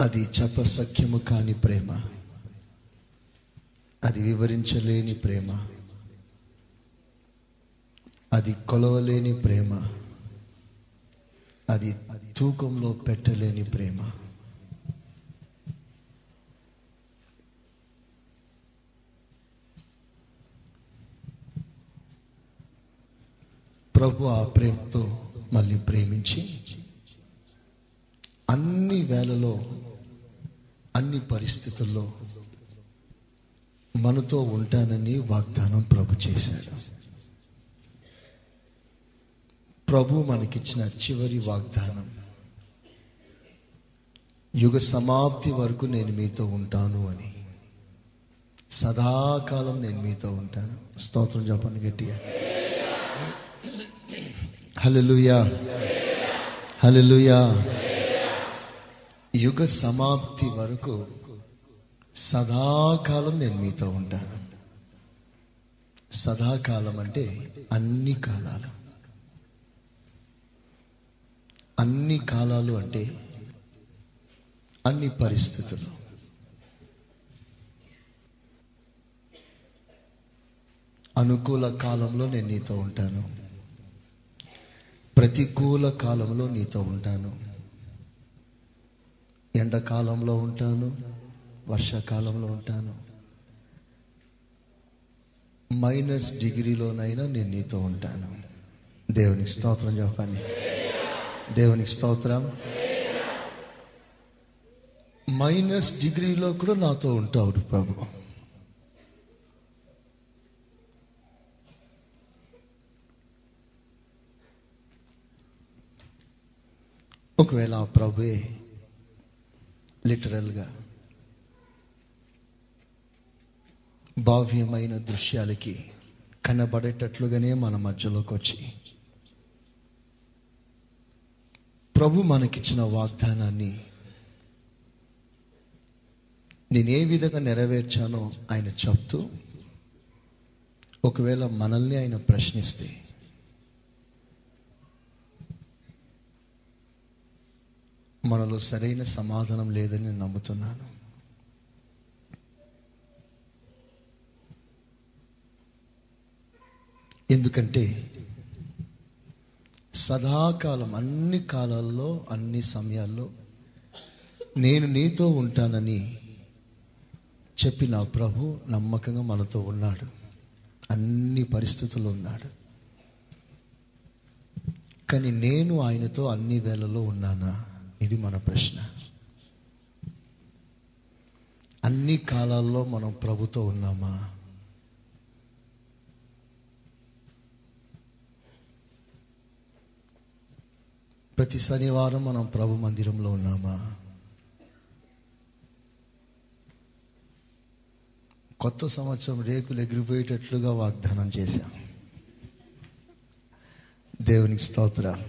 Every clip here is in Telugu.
అది చెప్పసఖ్యము కాని ప్రేమ. అది వివరించలేని ప్రేమ. అది కొలవలేని ప్రేమ. అది తూకంలో పెట్టలేని ప్రేమ. ప్రభు ఆ ప్రేమతో మళ్ళీ ప్రేమించి అన్ని వేళలో అన్ని పరిస్థితుల్లో మనతో ఉంటానని వాగ్దానం ప్రభు చేశాడు. ప్రభు మనకిచ్చిన చివరి వాగ్దానం యుగ సమాప్తి వరకు నేను మీతో ఉంటాను అని. సదాకాలం నేను మీతో ఉంటాను. స్తోత్రం చెప్పండి గట్టిగా. హల్లెలూయా. హల్లెలూయా. యుగ సమాప్తి వరకు సదాకాలం నేను మీతో ఉంటాను. సదాకాలం అంటే అన్ని కాలాలు. అన్ని కాలాలు అంటే అన్ని పరిస్థితులు. అనుకూల కాలంలో నేను నీతో ఉంటాను. ప్రతికూల కాలంలో నీతో ఉంటాను. ఎండాకాలంలో ఉంటాను వర్షాకాలంలో ఉంటాను. మైనస్ డిగ్రీలోనైనా నేను నీతో ఉంటాను. దేవునికి స్తోత్రం చెప్పండి. దేవునికి స్తోత్రం. మైనస్ డిగ్రీలో కూడా నాతో ఉంటాడు ప్రభు. ఒకవేళ ఆ ప్రభుయే లిటరల్గా భావ్యమైన దృశ్యాలకి కనబడేటట్లుగానే మన మధ్యలోకి వచ్చి ప్రభు మనకిచ్చిన వాగ్దానాన్ని నేను ఏ విధంగా నెరవేర్చానో ఆయన చెప్తూ ఒకవేళ మనల్ని ఆయన ప్రశ్నిస్తే మనలో సరైన సమాధానం లేదని నేను నమ్ముతున్నాను. ఎందుకంటే సదాకాలం అన్ని కాలాల్లో అన్ని సమయాల్లో నేను నీతో ఉంటానని చెప్పిన ప్రభు నమ్మకంగా మనతో ఉన్నాడు. అన్ని పరిస్థితుల్లో ఉన్నాడు. కానీ నేను ఆయనతో అన్ని వేళలో ఉన్నానా? ఇది మన ప్రశ్న. అన్ని కాలాల్లో మనం ప్రభుతో ఉన్నామా? ప్రతి శనివారం మనం ప్రభు మందిరంలో ఉన్నామా? కొత్త సంవత్సరం రేకులు ఎగిరిపోయేటట్లుగా వాగ్దానం చేశాం. దేవునికి స్తోత్ర.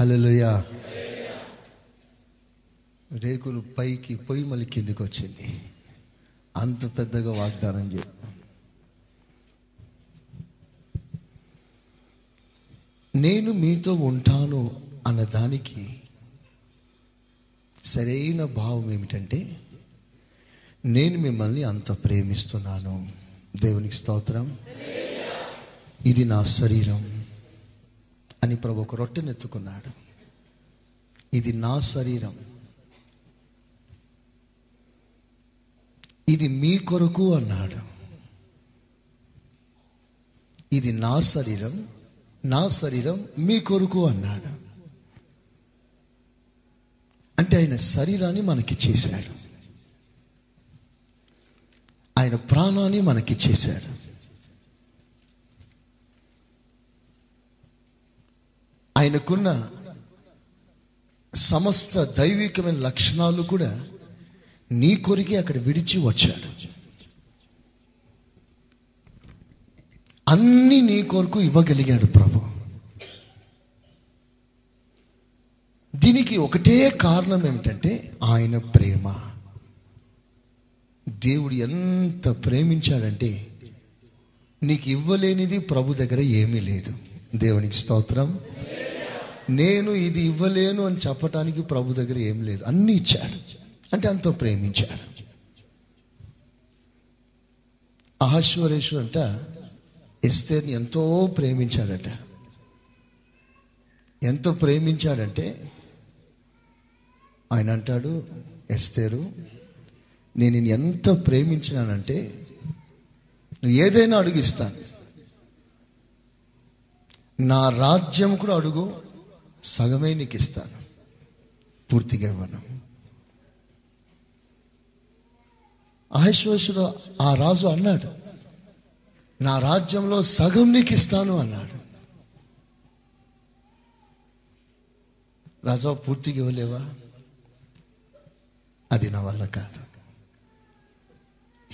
హలో రేకులు పైకి పొయ్యి మళ్ళీ కిందికి వచ్చింది. అంత పెద్దగా వాగ్దానం చేద్దాం నేను మీతో ఉంటాను అన్న దానికి సరైన భావం ఏమిటంటే నేను మిమ్మల్ని అంత ప్రేమిస్తున్నాను. దేవునికి స్తోత్రం. ఇది నా శరీరం అని ప్రభు ఒక రొట్టెనెత్తుకున్నాడు ఇది నా శరీరం. ఇది మీ కొరకు అన్నాడు. ఇది నా శరీరం నా శరీరం మీ కొరకు అన్నాడు. అంటే ఆయన శరీరాన్ని మనకి చేశాడు. ఆయన ప్రాణాన్ని మనకి చేశాడు. ఆయనకున్న సమస్త దైవికమైన లక్షణాలు కూడా నీ కొరికే అక్కడ విడిచి వచ్చాడు. అన్ని నీ కొరకు ఇవ్వగలిగాడు ప్రభు. దీనికి ఒకటే కారణం ఏమిటంటే ఆయన ప్రేమ. దేవుడు ఎంత ప్రేమించాడంటే నీకు ఇవ్వలేనిది ప్రభు దగ్గర ఏమీ లేదు. దేవునికి స్తోత్రం. నేను ఇది ఇవ్వలేను అని చెప్పటానికి ప్రభు దగ్గర ఏం లేదు. అన్నీ ఇచ్చాడు. అంటే అంత ప్రేమించాడు అహశ్వరేశు అంట ఎస్తేర్ని ఎంతో ప్రేమించాడట. ఎంతో ప్రేమించాడంటే ఆయన అంటాడు ఎస్తేరు నేను ఎంత ప్రేమించినానంటే నువ్వు ఏదైనా అడుగిస్తాను నా రాజ్యం కూడా అడుగు సగమే నీకు ఇస్తాను. పూర్తిగా ఇవ్వను. అహశ్వేశుడు ఆ రాజు అన్నాడు నా రాజ్యంలో సగం నీకు ఇస్తాను అన్నాడు. రాజా పూర్తిగా ఇవ్వలేవా? అది నా వల్ల కాదు.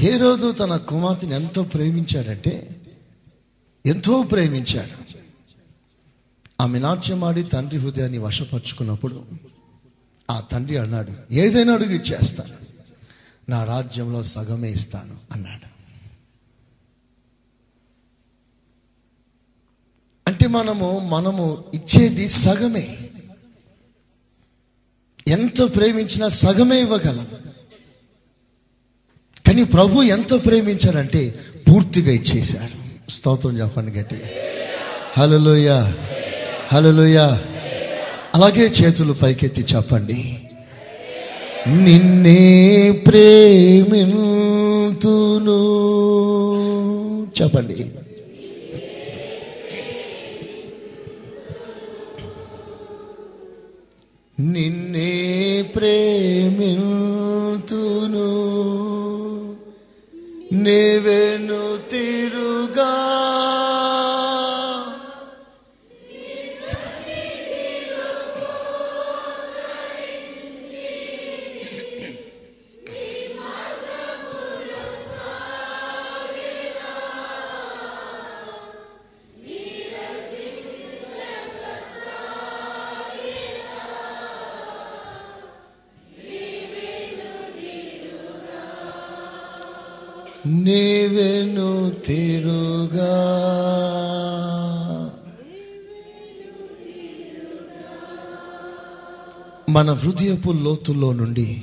ఏ రోజు తన కుమార్తెని ఎంతో ప్రేమించాడంటే ఎంతో ప్రేమించాడు. ఆమె నాట్యమాడి తండ్రి హృదయాన్ని వశపరుచుకున్నప్పుడు ఆ తండ్రి అన్నాడు ఏదైనా అడుగు ఇచ్చేస్తాను. నా రాజ్యంలో సగమే ఇస్తాను అన్నాడు. అంటే మనము మనము ఇచ్చేది సగమే. ఎంత ప్రేమించినా సగమే ఇవ్వగలం. కానీ ప్రభు ఎంత ప్రేమించాడంటే పూర్తిగా ఇచ్చేశాడు. స్తోత్రం చెప్పండి గట్టి హలోయ హలోయ అలాగే చేతులు పైకెత్తి చెప్పండి. నిన్నే ప్రేమింతును. చెప్పండి. నిన్నే ప్రేమింతును. నేవెను తిరుగా నీవెను తిరుగా. మన హృదయపు లోతుల్లో నుండి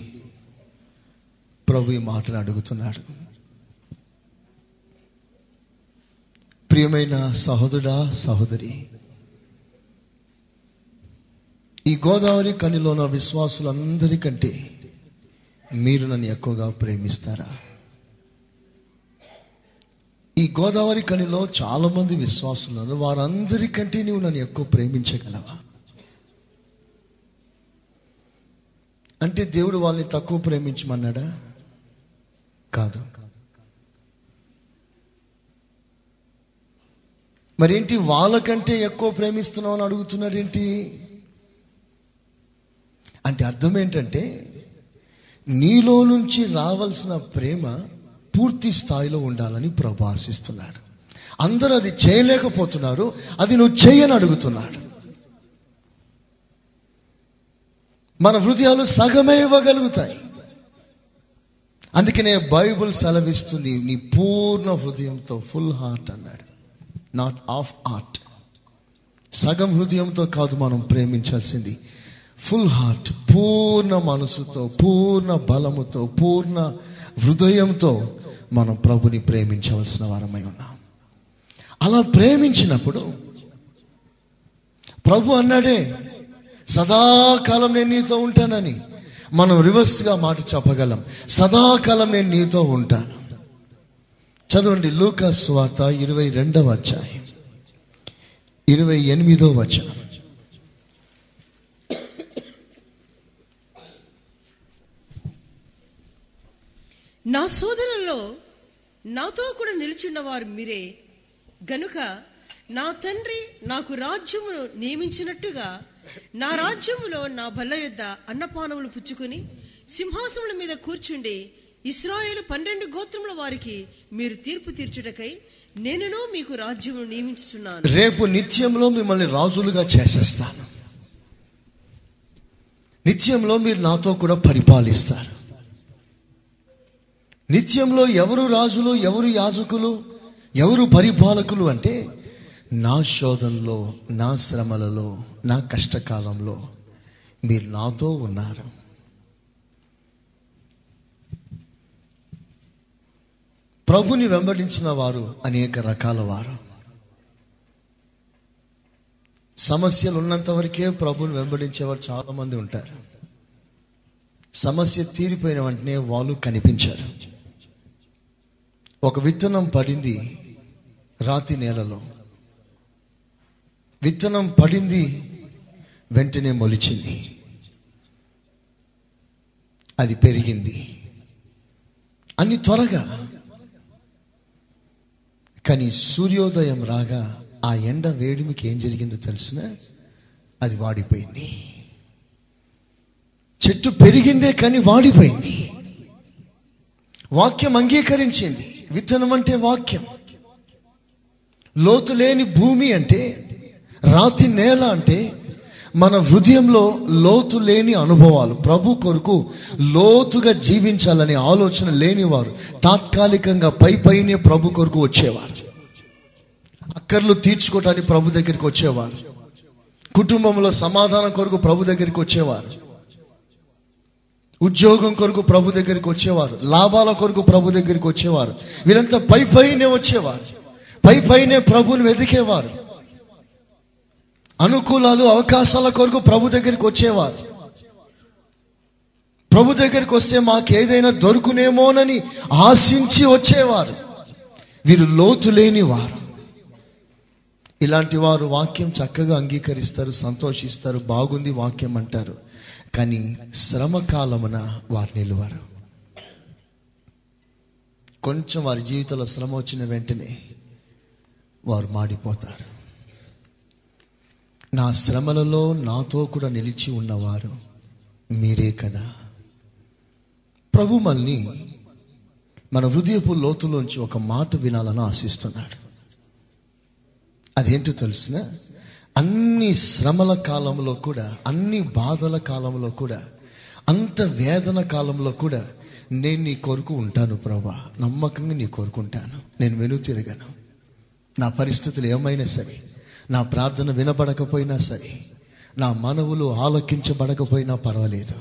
ప్రభు ఈ మాటను అడుగుతున్నాడు. ప్రియమైన సహోదరా సహోదరి ఈ గోదావరి కనిలో నా విశ్వాసులందరికంటే మీరు నన్ను ఎక్కువగా ప్రేమిస్తారా? ఈ గోదావరి కనిలో చాలా మంది విశ్వాసులు వారందరికంటే నువ్వు నన్ను ఎక్కువ ప్రేమించగలవా? అంటే దేవుడు వాళ్ళని తక్కువ ప్రేమించమన్నాడా? కాదు. మరేంటి వాళ్ళకంటే ఎక్కువ ప్రేమిస్తున్నావు అని అడుగుతున్నాడు ఏంటి అంటే అర్థం ఏంటంటే నీలో నుంచి రావాల్సిన ప్రేమ పూర్తి స్థాయిలో ఉండాలని ప్రభు ఆశిస్తున్నాడు. అందరూ అది చేయలేకపోతున్నారు. అది నువ్వు చేయని అడుగుతున్నాడు. మన హృదయాలు సగమే ఇవ్వగలుగుతాయి. అందుకనే బైబుల్ సెలవిస్తుంది నీ పూర్ణ హృదయంతో ఫుల్ హార్ట్ అన్నాడు. నాట్ ఆఫ్ హార్ట్ సగం హృదయంతో కాదు మనం ప్రేమించాల్సింది. ఫుల్ హార్ట్ పూర్ణ మనసుతో పూర్ణ బలముతో పూర్ణ హృదయంతో మనం ప్రభుని ప్రేమించవలసిన వారమై ఉన్నాం. అలా ప్రేమించినప్పుడు ప్రభు అన్నాడే సదాకాలం నేను నీతో ఉంటానని మనం రివర్స్గా మాట చెప్పగలం. సదాకాలం నేను నీతో ఉంటాను. చదవండి లూకాస్ వార్త ఇరవై రెండవ అధ్యాయం. ఇరవై ఎనిమిదో వచనం. నా సోదరుల్లో నాతో కూడా నిలుచున్నవారు మీరే. గనుక నా తండ్రి నాకు రాజ్యమును నియమించినట్టుగా నా రాజ్యములో నా బల్ల యొద్ద అన్నపానములు పుచ్చుకొని సింహాసముల మీద కూర్చుండి ఇస్రాయేలు పన్నెండు గోత్రముల వారికి మీరు తీర్పు తీర్చుటకై నేనునో మీకు రాజ్యమును నియమించుతున్నాను రేపు నిత్యంలో మిమ్మల్ని రాజులుగా చేసేస్తాను. నిత్యంలో మీరు నాతో కూడా పరిపాలిస్తారు. నిత్యంలో ఎవరు రాజులు ఎవరు యాజకులు ఎవరు పరిపాలకులు అంటే నా శోధనలో నా శ్రమలలో నా కష్టకాలంలో మీరు నాతో ఉన్నారు. ప్రభుని వెంబడించిన వారు అనేక రకాల వారు. సమస్యలు ఉన్నంత వరకే ప్రభుని వెంబడించేవారు చాలామంది ఉంటారు. సమస్య తీరిపోయిన వెంటనే వాళ్ళు కనిపించారు. ఒక విత్తనం పడింది రాతి నేలలో. విత్తనం పడింది వెంటనే మొలిచింది. అది పెరిగింది. అన్ని త్వరగా. కానీ సూర్యోదయం రాగా ఆ ఎండ వేడిమికి ఏం జరిగిందో తెలిసిన? అది వాడిపోయింది. చెట్టు పెరిగిందే కానీ వాడిపోయింది. వాక్యం అంగీకరించింది. విత్తనం అంటే వాక్యం. లోతు లేని భూమి అంటే రాతి నేల అంటే మన హృదయంలో లోతు లేని అనుభవాలు. ప్రభు కొరకు లోతుగా జీవించాలనే ఆలోచన లేనివారు తాత్కాలికంగా పై పైనే ప్రభు కొరకు వచ్చేవారు. అక్కర్లు తీర్చుకోవటానికి ప్రభు దగ్గరికి వచ్చేవారు. కుటుంబంలో సమాధానం కొరకు ప్రభు దగ్గరికి వచ్చేవారు. ఉద్యోగం కొరకు ప్రభు దగ్గరికి వచ్చేవారు. లాభాల కొరకు ప్రభు దగ్గరికి వచ్చేవారు. వీరంతా పై పైనే వచ్చేవారు. పై పైనే ప్రభుని వెతికేవారు. అనుకూలాలు అవకాశాల కొరకు ప్రభు దగ్గరికి వచ్చేవారు. ప్రభు దగ్గరికి వస్తే మాకు ఏదైనా దొరుకునేమోనని ఆశించి వచ్చేవారు. వీరు లోతు లేని వారు ఇలాంటి వారు వాక్యం చక్కగా అంగీకరిస్తారు సంతోషిస్తారు బాగుంది వాక్యం అంటారు. కానీ శ్రమ కాలమున వారు నిలువారు. కొంచెం వారి జీవితంలో శ్రమ వచ్చిన వెంటనే వారు మాడిపోతారు. నా శ్రమలలో నాతో కూడా నిలిచి ఉన్నవారు మీరే కదా. ప్రభు మనల్ని మన హృదయపు లోతులోంచి ఒక మాట వినాలని ఆశిస్తున్నాడు. అదేంటో తెలిసిన అన్ని శ్రమల కాలంలో కూడా అన్ని బాధల కాలంలో కూడా అంత వేదన కాలంలో కూడా నేను నీ కొరకు ఉంటాను ప్రభా. నమ్మకంగా నీ కోరుకుంటాను నేను వెను తిరగను. నా పరిస్థితులు ఏమైనా సరే నా ప్రార్థన వినబడకపోయినా సరే నా మనవులు ఆలోకించబడకపోయినా పర్వాలేదు.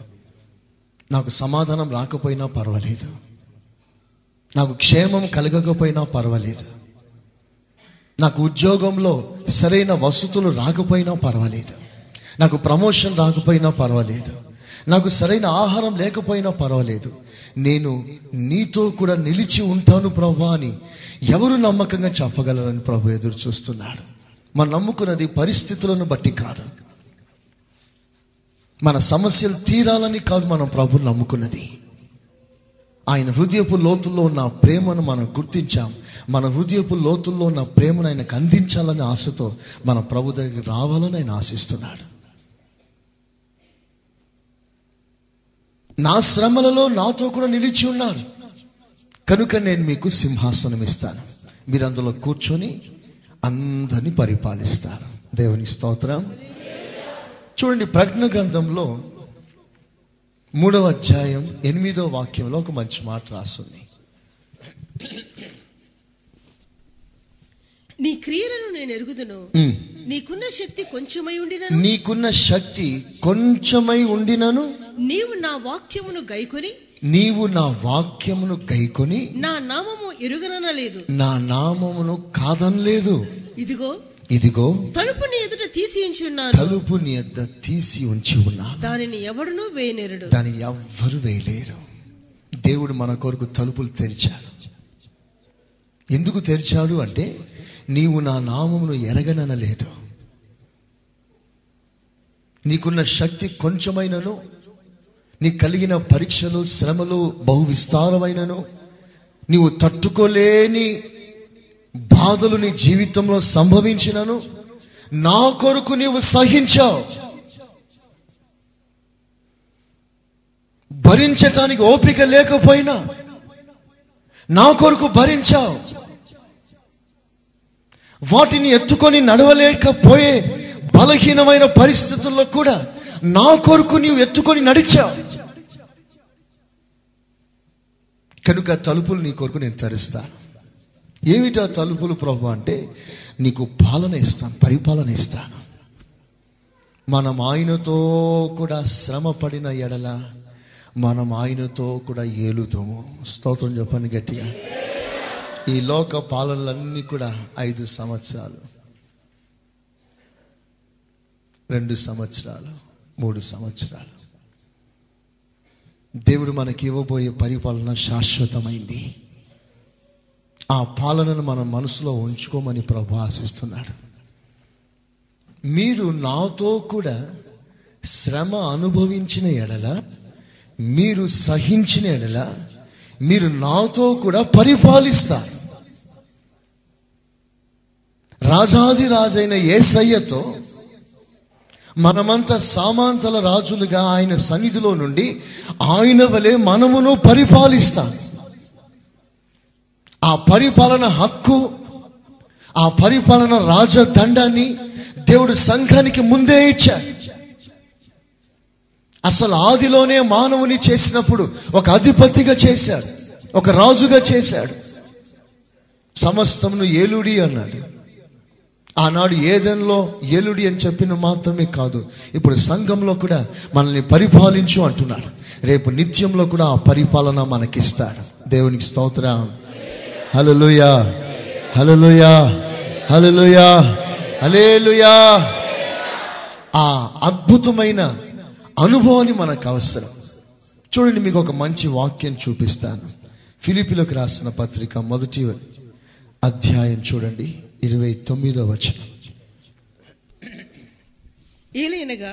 నాకు సమాధానం రాకపోయినా పర్వాలేదు. నాకు క్షేమం కలగకపోయినా పర్వాలేదు. నాకు ఉద్యోగంలో సరైన వసతులు రాకపోయినా పర్వాలేదు. నాకు ప్రమోషన్ రాకపోయినా పర్వాలేదు. నాకు సరైన ఆహారం లేకపోయినా పర్వాలేదు. నేను నీతో కూడా నిలిచి ఉంటాను ప్రభా అని ఎవరు నమ్మకంగా చెప్పగలరని ప్రభు ఎదురు చూస్తున్నాడు. మనం నమ్ముకున్నది పరిస్థితులను బట్టి కాదు. మన సమస్యలు తీరాలని కాదు మనం ప్రభు నమ్ముకున్నది. ఆయన హృదయపు లోతుల్లో ఉన్న ప్రేమను మనం గుర్తించాం. మన హృదయపు లోతుల్లో ఉన్న ప్రేమను ఆయనకు అందించాలనే ఆశతో మన ప్రభు దగ్గరికి రావాలని ఆయన ఆశిస్తున్నాడు. నా శ్రమలలో నాతో కూడా నిలిచి ఉన్నారు. కనుక నేను మీకు సింహాసనం ఇస్తాను. మీరు అందులో కూర్చొని అందరిని పరిపాలిస్తారు. దేవుని స్తోత్రం. చూడండి ప్రజ్ఞ గ్రంథంలో మూడవ అధ్యాయం ఎనిమిదో వాక్యంలో ఒక మంచి మాట రాస్తుంది నీ క్రియలను నేను ఎరుగుదును. నీకున్న శక్తి కొంచెమై ఉండినను. నీకున్న శక్తి కొంచెమై ఉండినను. నీవు నా వాక్యమును గైకొని. నీవు నా వాక్యమును గైకొని. నా నామము ఎరుగననలేదు. నా నామమును కాదనలేదు. ఇదిగో ఇదిగో తలుపు నీ ఎదుట తీసి ఉంచున్నాను తలుపు నీ యొద్ద తీసి ఉంచి ఉన్నాను. దానిని ఎవడునూ వేయనేరుడు. దానిని ఎవ్వరు వేయలేరు. దేవుడు మన కొరకు తలుపులు తెరిచాడు. ఎందుకు తెరిచాడు అంటే నీవు నా నామమును ఎరగననలేదు. నీకున్న శక్తి కొంచెమైనను నీకు కలిగిన పరీక్షలు శ్రమలు బహు విస్తారమైనను నీవు తట్టుకోలేని బాధలు నీ జీవితంలో సంభవించినను నా కొరకు నీవు సహించావు. భరించటానికి ఓపిక లేకపోయినా నా కొరకు భరించావు. వాటిని ఎత్తుకొని నడవలేకపోయే బలహీనమైన పరిస్థితుల్లో కూడా నా కొరకు నీవు ఎత్తుకొని నడిచావు. కనుక తలుపులు నీ కొరకు నేను తెరుస్తాను ఏమిటా తలుపులు ప్రభు అంటే నీకు పాలన ఇస్తాను పరిపాలన ఇస్తాను. మనం ఆయనతో కూడా శ్రమ పడిన ఎడల మనం ఆయనతో కూడా ఏలుతాము స్తోత్రం చెప్పండి గట్టిగా. ఈ లోక పాలనలన్నీ కూడా ఐదు సంవత్సరాలు. రెండు సంవత్సరాలు మూడు సంవత్సరాలు. దేవుడు మనకి ఇవ్వబోయే పరిపాలన శాశ్వతమైంది. ఆ పాలనను మన మనసులో ఉంచుకోమని ప్రభు ఆశిస్తున్నాడు. మీరు నాతో కూడా శ్రమ అనుభవించిన ఎడల మీరు సహించిన ఎడల మీరు నాతో కూడా పరిపాలిస్తారు. రాజాది రాజైన ఏసయ్యతో మనమంతా సామాంతల రాజులుగా ఆయన సన్నిధిలో నుండి ఆయన వలె మనమును పరిపాలిస్తాం. ఆ పరిపాలన హక్కు ఆ పరిపాలన రాజదండాన్ని దేవుడు సంఘానికి ముందే ఇచ్చాడు. అసలు ఆదిలోనే మానవుని చేసినప్పుడు ఒక అధిపతిగా చేశాడు ఒక రాజుగా చేశాడు. సమస్తమును ఏలుడి అన్నాడు. ఆనాడు ఏదెన్లో ఏలుడి అని చెప్పిన మాత్రమే కాదు ఇప్పుడు సంఘంలో కూడా మనల్ని పరిపాలించు అంటున్నాడు రేపు నిత్యంలో కూడా ఆ పరిపాలన మనకిస్తాడు. దేవునికి స్తోత్రం. హలలుయా హలలుయా హలలుయా హలేలుయా ఆ అద్భుతమైన అనుభవాన్ని మనకు అవసరం. చూడండి మీకు ఒక మంచి వాక్యం చూపిస్తాను. ఫిలిపిలోకి రాసిన పత్రిక మొదటి అధ్యాయం చూడండి ఇరవై తొమ్మిదో వచనం. ఏలైనగా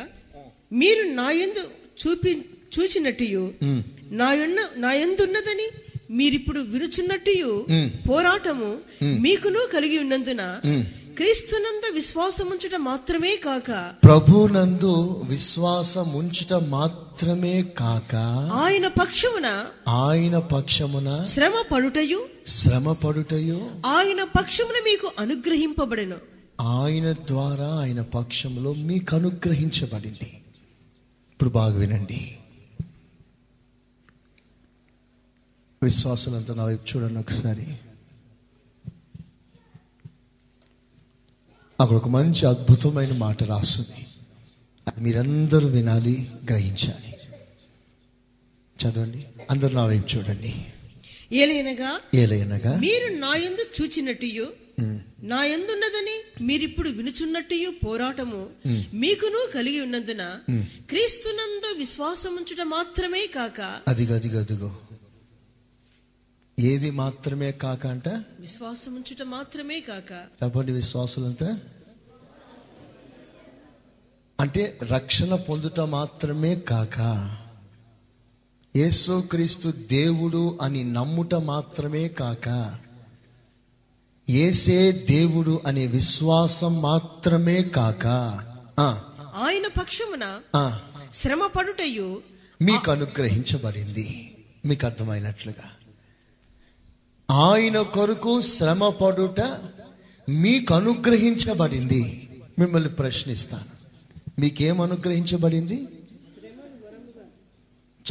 మీరు నా యందు చూపి చూచినట్టు నా యొన్న నా యందున్నదని మీరిప్పుడు విరుచున్నట్టు పోరాటము మీకును కలిగి ఉన్నందున క్రీస్తునందు విశ్వాసముంచుట మాత్రమే కాక ప్రభునందు విశ్వాసం ఉంచుట మాత్రమే కాక ఆయన పక్షమున ఆయన పక్షమున శ్రమ పడుటయు శ్రమ పడుటయో ఆయన పక్షమున మీకు అనుగ్రహింపబడెను. ఆయన ద్వారా ఆయన పక్షంలో మీకు అనుగ్రహించబడింది ఇప్పుడు బాగా వినండి. విశ్వాసులంతా నా వైపు చూడండి ఒకసారి. అక్కడ ఒక మంచి అద్భుతమైన మాట రాస్తుంది. అది మీరందరూ వినాలి గ్రహించాలి. చదవండి. అందరు నా వైపు చూడండి. ఏలైనగా ఏలైనగా మీరు నా యందు చూచినట్టు నా యందున్నదని మీరిప్పుడు వినుచున్నట్టు పోరాటము మీకును కలిగి ఉన్నందున క్రీస్తునందు విశ్వాసముంచుట మాత్రమే కాక అదిగో అదిగో అదిగో. ఏది మాత్రమే కాక అంట? విశ్వాసముంచుట మాత్రమే కాక. చెప్పండి విశ్వాసులంతా. అంటే రక్షణ పొందుట మాత్రమే కాక. యేసుక్రీస్తు దేవుడు అని నమ్ముట మాత్రమే కాక. ఏసే దేవుడు అనే విశ్వాసం మాత్రమే కాక. ఆ, ఆయన పక్షమున ఆ, శ్రమ పడుటయు మీకు అనుగ్రహించబడింది. మీకు అర్థమైనట్లుగా. ఆయన కొరకు శ్రమ పడుట మీకు అనుగ్రహించబడింది. మిమ్మల్ని ప్రశ్నిస్తాను మీకేం అనుగ్రహించబడింది?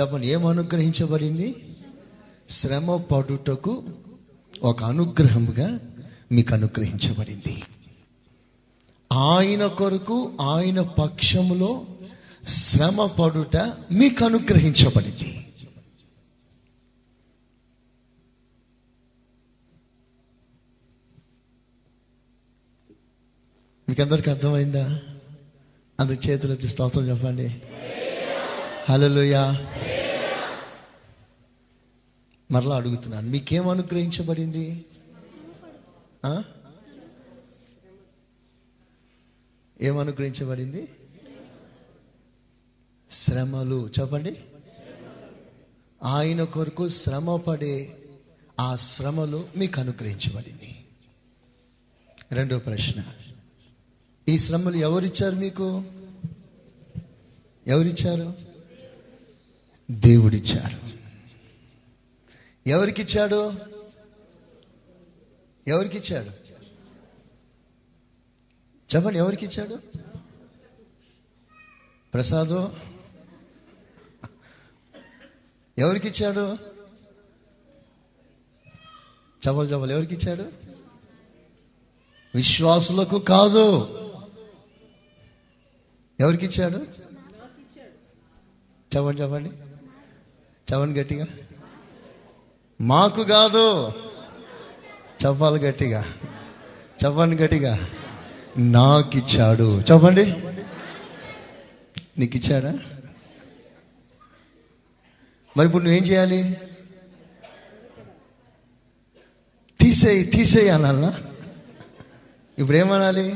చెప్పండి ఏం అనుగ్రహించబడింది? శ్రమ పడుటకు ఒక అనుగ్రహముగా మీకు అనుగ్రహించబడింది. ఆయన కొరకు ఆయన పక్షములో శ్రమ పడుట మీకు అనుగ్రహించబడింది. మీకు అందరికి అర్థమైందా? అందుకు చేతులెత్తి స్తోత్రం చెప్పండి. హలోయా మరలా అడుగుతున్నాను మీకేం అనుగ్రహించబడింది? ఏం అనుగ్రహించబడింది? శ్రమలు. చెప్పండి. ఆయన కొరకు శ్రమ పడే ఆ శ్రమలు మీకు అనుగ్రహించబడింది. రెండో ప్రశ్న. ఈ శ్రమలు ఎవరిచ్చారు మీకు? ఎవరిచ్చారు? దేవుడిచ్చాడు. ఎవరికిచ్చాడు? ఎవరికిచ్చాడు? చెప్పండి ఎవరికిచ్చాడు? ప్రసాదు? ఎవరికిచ్చాడు? చవలు చవలు ఎవరికిచ్చాడు? విశ్వాసులకు కాదు. ఎవరికి ఇచ్చాడు చెప్పండి. చెప్పండి చెప్పండి గట్టిగా? మాకు కాదు. చెప్పాలి గట్టిగా. చెప్పండి గట్టిగా. నాకు ఇచ్చాడు చెప్పండి. నీకు ఇచ్చాడా మరి ఇప్పుడు నువ్వేం చేయాలి? తీసేయి తీసేయి అనాలనా? ఇప్పుడు ఏమనాలి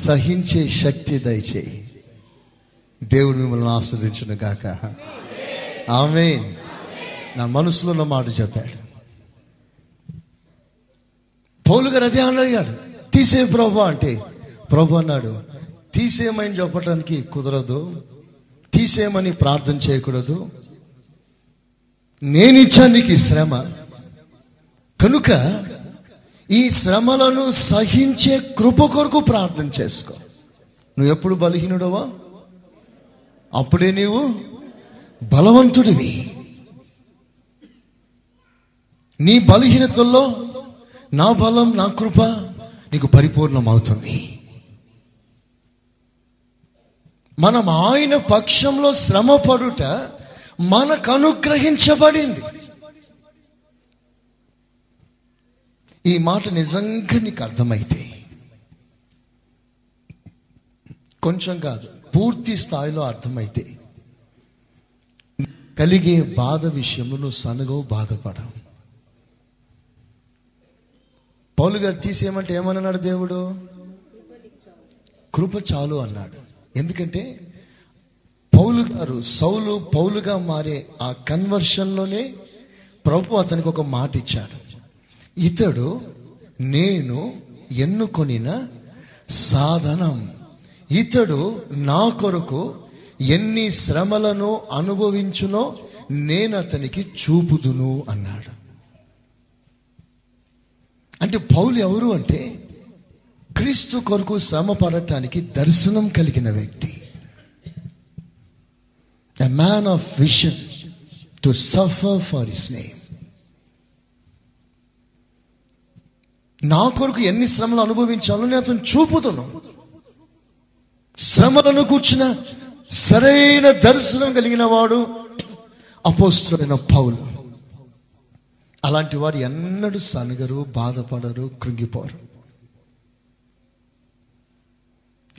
సహించే శక్తి దయచేయి. దేవుడు మిమ్మల్ని ఆస్వాదించును గాక. ఆమె నా మనసులో ఉన్న మాట చెప్పాడు. పౌలు గారు అదే అడిగాడు. తీసే ప్రభు అంటే ప్రభు అన్నాడు తీసేయమని చెప్పడానికి కుదరదు. తీసేయమని ప్రార్థన చేయకూడదు. నేను నీకు శ్రమ. కనుక ఈ శ్రమలను సహించే కృప కొరకు ప్రార్థన చేసుకో. నువ్వు ఎప్పుడు బలహీనుడవో? అప్పుడే నీవు బలవంతుడివి. నీ బలహీనతల్లో నా బలం నా కృప నీకు పరిపూర్ణమవుతుంది. మనం ఆయన పక్షంలో శ్రమ పడుట మనకు అనుగ్రహించబడింది. ఈ మాట నిజంగా నీకు అర్థమైతే కొంచెం కాదు పూర్తి స్థాయిలో అర్థమైతే కలిగే బాధ విషయంలో నువ్వు సనగవు బాధపడవు. పౌలు గారు తీసేయమంటే ఏమన్నాడు దేవుడు? కృప చాలు అన్నాడు. ఎందుకంటే పౌలు గారు సౌలు పౌలుగా మారే ఆ కన్వర్షన్లోనే ప్రభు అతనికి ఒక మాట ఇచ్చాడు. ఇతడు నేను ఎన్నుకొనిన సాధనం. ఇతడు నా కొరకు ఎన్ని శ్రమలను అనుభవించునో నేను అతనికి చూపుదును అన్నాడు. అంటే పౌలు ఎవరు అంటే క్రీస్తు కొరకు శ్రమ పడటానికి దర్శనం కలిగిన వ్యక్తి. A man of vision to suffer for his name నా కొరకు ఎన్ని శ్రమలు అనుభవించాలో నేను అతను చూపుతున్నాను శ్రమలను కూర్చున్న సరైన దర్శనం కలిగిన వాడు అపోస్తుడైన పౌలు. అలాంటి వారు ఎన్నడూ సనగరు బాధపడరు కృంగిపోరు.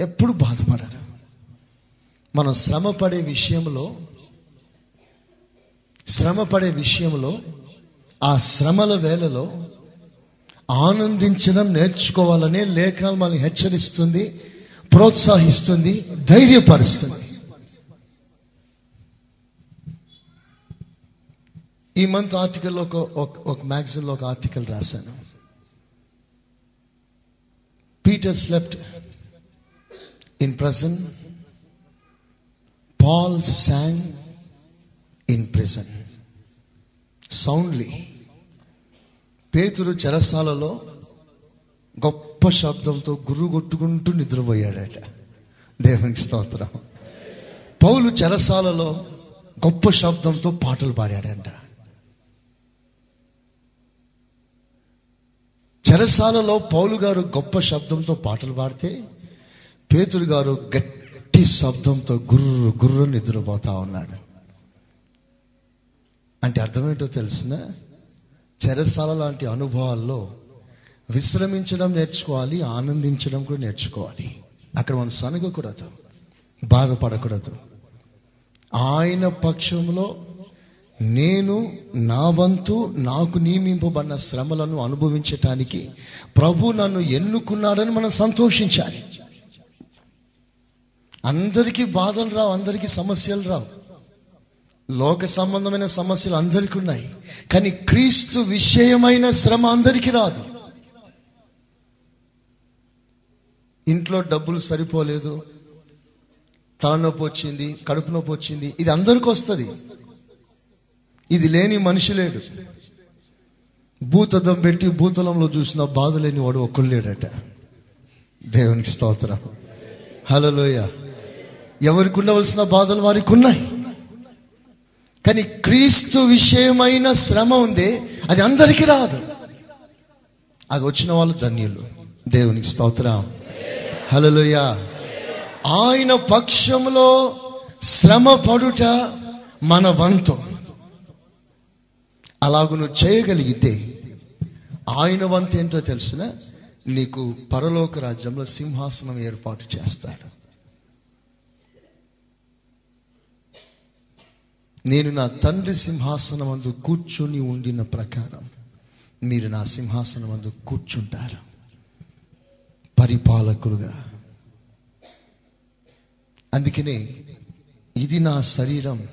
ఎప్పుడు బాధపడరు. మనం శ్రమ పడే విషయంలో శ్రమ పడే విషయంలో ఆ శ్రమల వేళలో ఆనందించడం నేర్చుకోవాలని లేఖనాలు మనల్ని హెచ్చరిస్తుంది ప్రోత్సహిస్తుంది ధైర్యపరుస్తుంది. ఈ మంత్ ఆర్టికల్లో ఒక ఒక- ఒక ఒక ఆర్టికల్ రాశాను. Peter slept in prison Paul sang in prison soundly పేతురు చెరసాలలో గొప్ప శబ్దంతో గుర్రు కొట్టుకుంటూ నిద్రపోయాడట. దేవునికి స్తోత్రం. పౌలు చెరసాలలో గొప్ప శబ్దంతో పాటలు పాడాడంట. చెరసాలలో పౌలు గారు గొప్ప శబ్దంతో పాటలు పాడితే పేతురు గారు గట్టి శబ్దంతో గుర్రు గుర్రు నిద్రపోతా ఉన్నాడు. అంటే అర్థమేంటో తెలిసిన చెరసాల లాంటి అనుభవాల్లో విశ్రమించడం నేర్చుకోవాలి ఆనందించడం కూడా నేర్చుకోవాలి. అక్కడ మనం సనగకూడదు బాధపడకూడదు. ఆయన పక్షంలో నేను నా వంతు నాకు నియమింపబడిన శ్రమలను అనుభవించటానికి ప్రభు నన్ను ఎన్నుకున్నాడని మనం సంతోషించాలి. అందరికీ బాధలు రావు అందరికీ సమస్యలు రావు. లోక సంబంధమైన సమస్యలు అందరికీ ఉన్నాయి. కానీ క్రీస్తు విషయమైన శ్రమ అందరికీ రాదు. ఇంట్లో డబ్బులు సరిపోలేదు. తలనొప్పి వచ్చింది కడుపు నొప్పి వచ్చింది. ఇది అందరికి వస్తుంది. ఇది లేని మనిషి లేడు. భూతదం పెట్టి భూతలంలో చూసిన బాధ లేని వాడు ఒక్కడు లేడట. దేవునికి స్తోత్రం. హలోయ ఎవరికి ఉండవలసిన బాధలు వారికి ఉన్నాయి? కానీ క్రీస్తు విషయమైన శ్రమ ఉంది అది అందరికీ రాదు. అది వచ్చిన వాళ్ళు ధన్యులు. దేవునికి స్తోత్రం. హలోయ ఆయన పక్షంలో శ్రమ పడుట మన వంతు. అలాగూ నువ్వు చేయగలిగితే ఆయన వంతు ఏంటో తెలిసిన? నీకు పరలోక రాజ్యంలో సింహాసనం ఏర్పాటు చేస్తాడు. నేను నా తండ్రి సింహాసనం అందు కూర్చుని ఉండిన ప్రకారం మీరు నా సింహాసనం అందు కూర్చుంటారు. పరిపాలకులుగా. అందుకనే ఇది నా శరీరం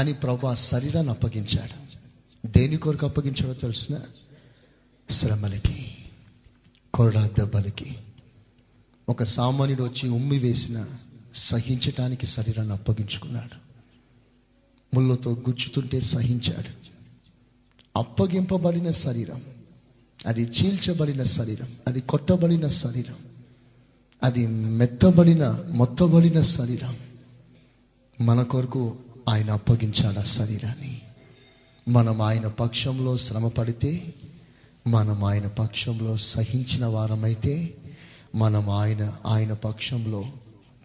అని ప్రభు ఆ శరీరాన్ని అప్పగించాడు. దేని కొరకు అప్పగించాడో తెలిసిన? శ్రమలకి కొరడా దెబ్బలకి. ఒక సామాన్యుడు వచ్చి ఉమ్మి వేసిన సహించటానికి శరీరాన్ని అప్పగించుకున్నాడు. ముళ్ళతో గుచ్చుతుంటే సహించాడు. అప్పగింపబడిన శరీరం అది చీల్చబడిన శరీరం అది కొట్టబడిన శరీరం అది మెత్తబడిన మొత్తబడిన శరీరం. మన కొరకు ఆయన అప్పగించాడు ఆ శరీరాన్ని. మనం ఆయన పక్షంలో శ్రమ పడితే మనం ఆయన పక్షంలో సహించిన వారమైతే మనం ఆయన ఆయన పక్షంలో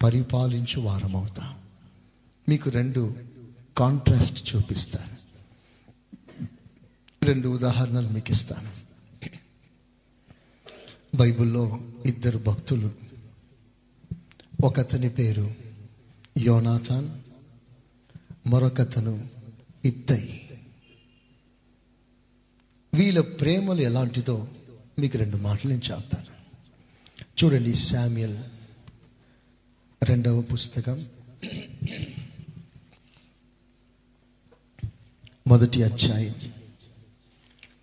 పరిపాలించు వారమవుతాం. మీకు రెండు కాంట్రాస్ట్ చూపిస్తాను. రెండు ఉదాహరణలు మీకు ఇస్తాను. బైబిల్లో ఇద్దరు భక్తులు. ఒకతని పేరు యోనాథాన్ మరొకతను ఇత్తయి వీళ్ళ ప్రేమలు ఎలాంటిదో మీకు రెండు మాటలు నేను చెప్తాను. చూడండి శామ్యుయల్ రెండవ పుస్తకం. మొదటి అధ్యాయం.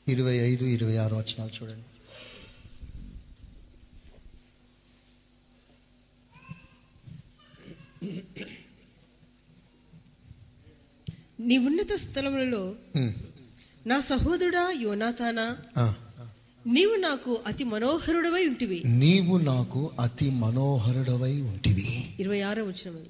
ఇరవై ఐదు ఇరవై ఆరు వచనాలు చూడండి. నీ ఉన్నత స్థలములలో నా సహోదరుడా యోనాథానా. నీవు నాకు అతి మనోహరుడవై ఉంటివి. నీవు నాకు అతి మనోహరుడవై ఉంటివి. ఇరవై ఆరో వచ్చిన.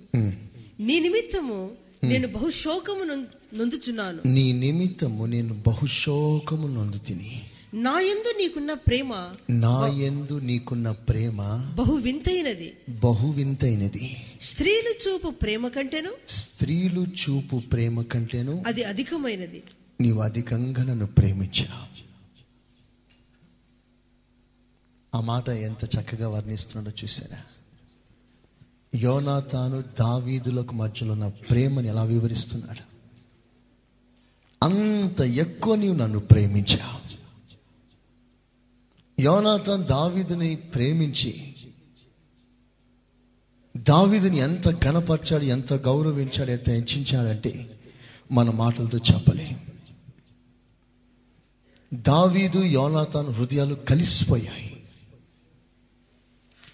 నీ నిమిత్తము నేను బహుశోకము నొం- నొందుచున్నాను. నీ నిమిత్తము నేను బహుశోకము నొందు తిని నా యందు నీకున్న ప్రేమ నా యందు నీకున్న ప్రేమ బహు వింతైనది బహు వింతైనది స్త్రీలు చూపు ప్రేమ కంటేను? స్త్రీలు చూపు ప్రేమ కంటేను? అది అధికమైనది. నీవు అధికంగా నన్ను ప్రేమించావు ఆ మాట ఎంత చక్కగా వర్ణిస్తున్నాడో చూసారా యోనాతాను దావీదులకు మధ్యలో ఉన్న ప్రేమని ఎలా వివరిస్తున్నాడు? అంత ఎక్కువ నీవు నన్ను ప్రేమించావు. యోనాథన్ దావీదుని ప్రేమించి దావీదుని ఎంత ఘనపరిచాడు ఎంత గౌరవించాడు ఎంత హెచ్చించాడంటే మన మాటలతో చెప్పలేం. దావీదు యోనాథన్ హృదయాలు కలిసిపోయాయి.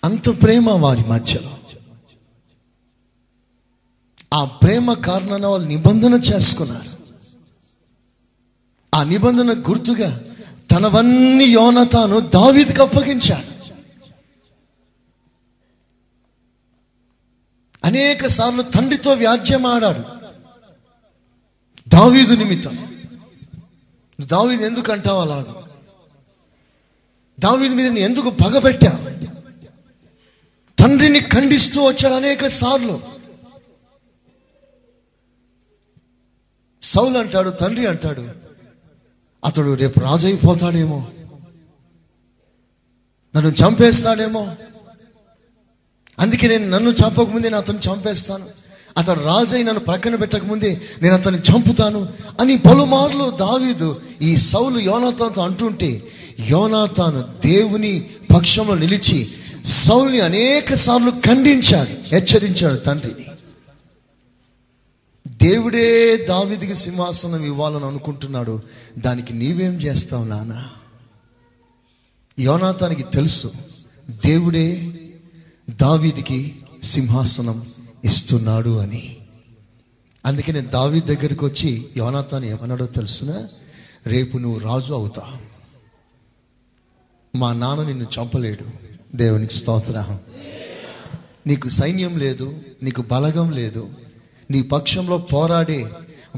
అంత ప్రేమ వారి మధ్యలో. ఆ ప్రేమ కారణంగా వాళ్ళు నిబంధన చేసుకున్నారు. ఆ నిబంధన గుర్తుగా తనవన్నీ యోనతాను దావీదికి అప్పగించాడు. అనేక సార్లు తండ్రితో వ్యాజ్యమాడాడు దావీదు నిమిత్తం. దావీదు ఎందుకు అంటావు అలాగా? దావీదు మీద ఎందుకు పగబెట్టా? తండ్రిని ఖండిస్తూ వచ్చాడు అనేక సార్లు. సౌలు అంటాడు తండ్రి అంటాడు అతడు రేపు రాజు అయిపోతాడేమో నన్ను చంపేస్తాడేమో. అందుకే నేను నన్ను చంపకముందే నేను అతను చంపేస్తాను. అతడు రాజై నన్ను ప్రక్కన పెట్టకముందే నేను అతన్ని చంపుతాను అని పలుమార్లు దావీదు ఈ సౌలు యోనాతాన్తో అంటుంటే యోనాతాను దేవుని పక్షంలో నిలిచి సౌల్ని అనేక సార్లు ఖండించాడు హెచ్చరించాడు తండ్రిని దేవుడే దావిదికి సింహాసనం ఇవ్వాలని అనుకుంటున్నాడు. దానికి నీవేం చేస్తావు నాన్న యోనాథానికి తెలుసు దేవుడే దావీదికి సింహాసనం ఇస్తున్నాడు అని. అందుకనే దావీద్ దగ్గరికి వచ్చి యోనాతాను ఏమన్నాడో తెలుసునా? రేపు నువ్వు రాజు అవుతా. మా నాన్న నిన్ను చంపలేడు. దేవునికి స్తోత్రం. నీకు సైన్యం లేదు నీకు బలగం లేదు నీ పక్షంలో పోరాడే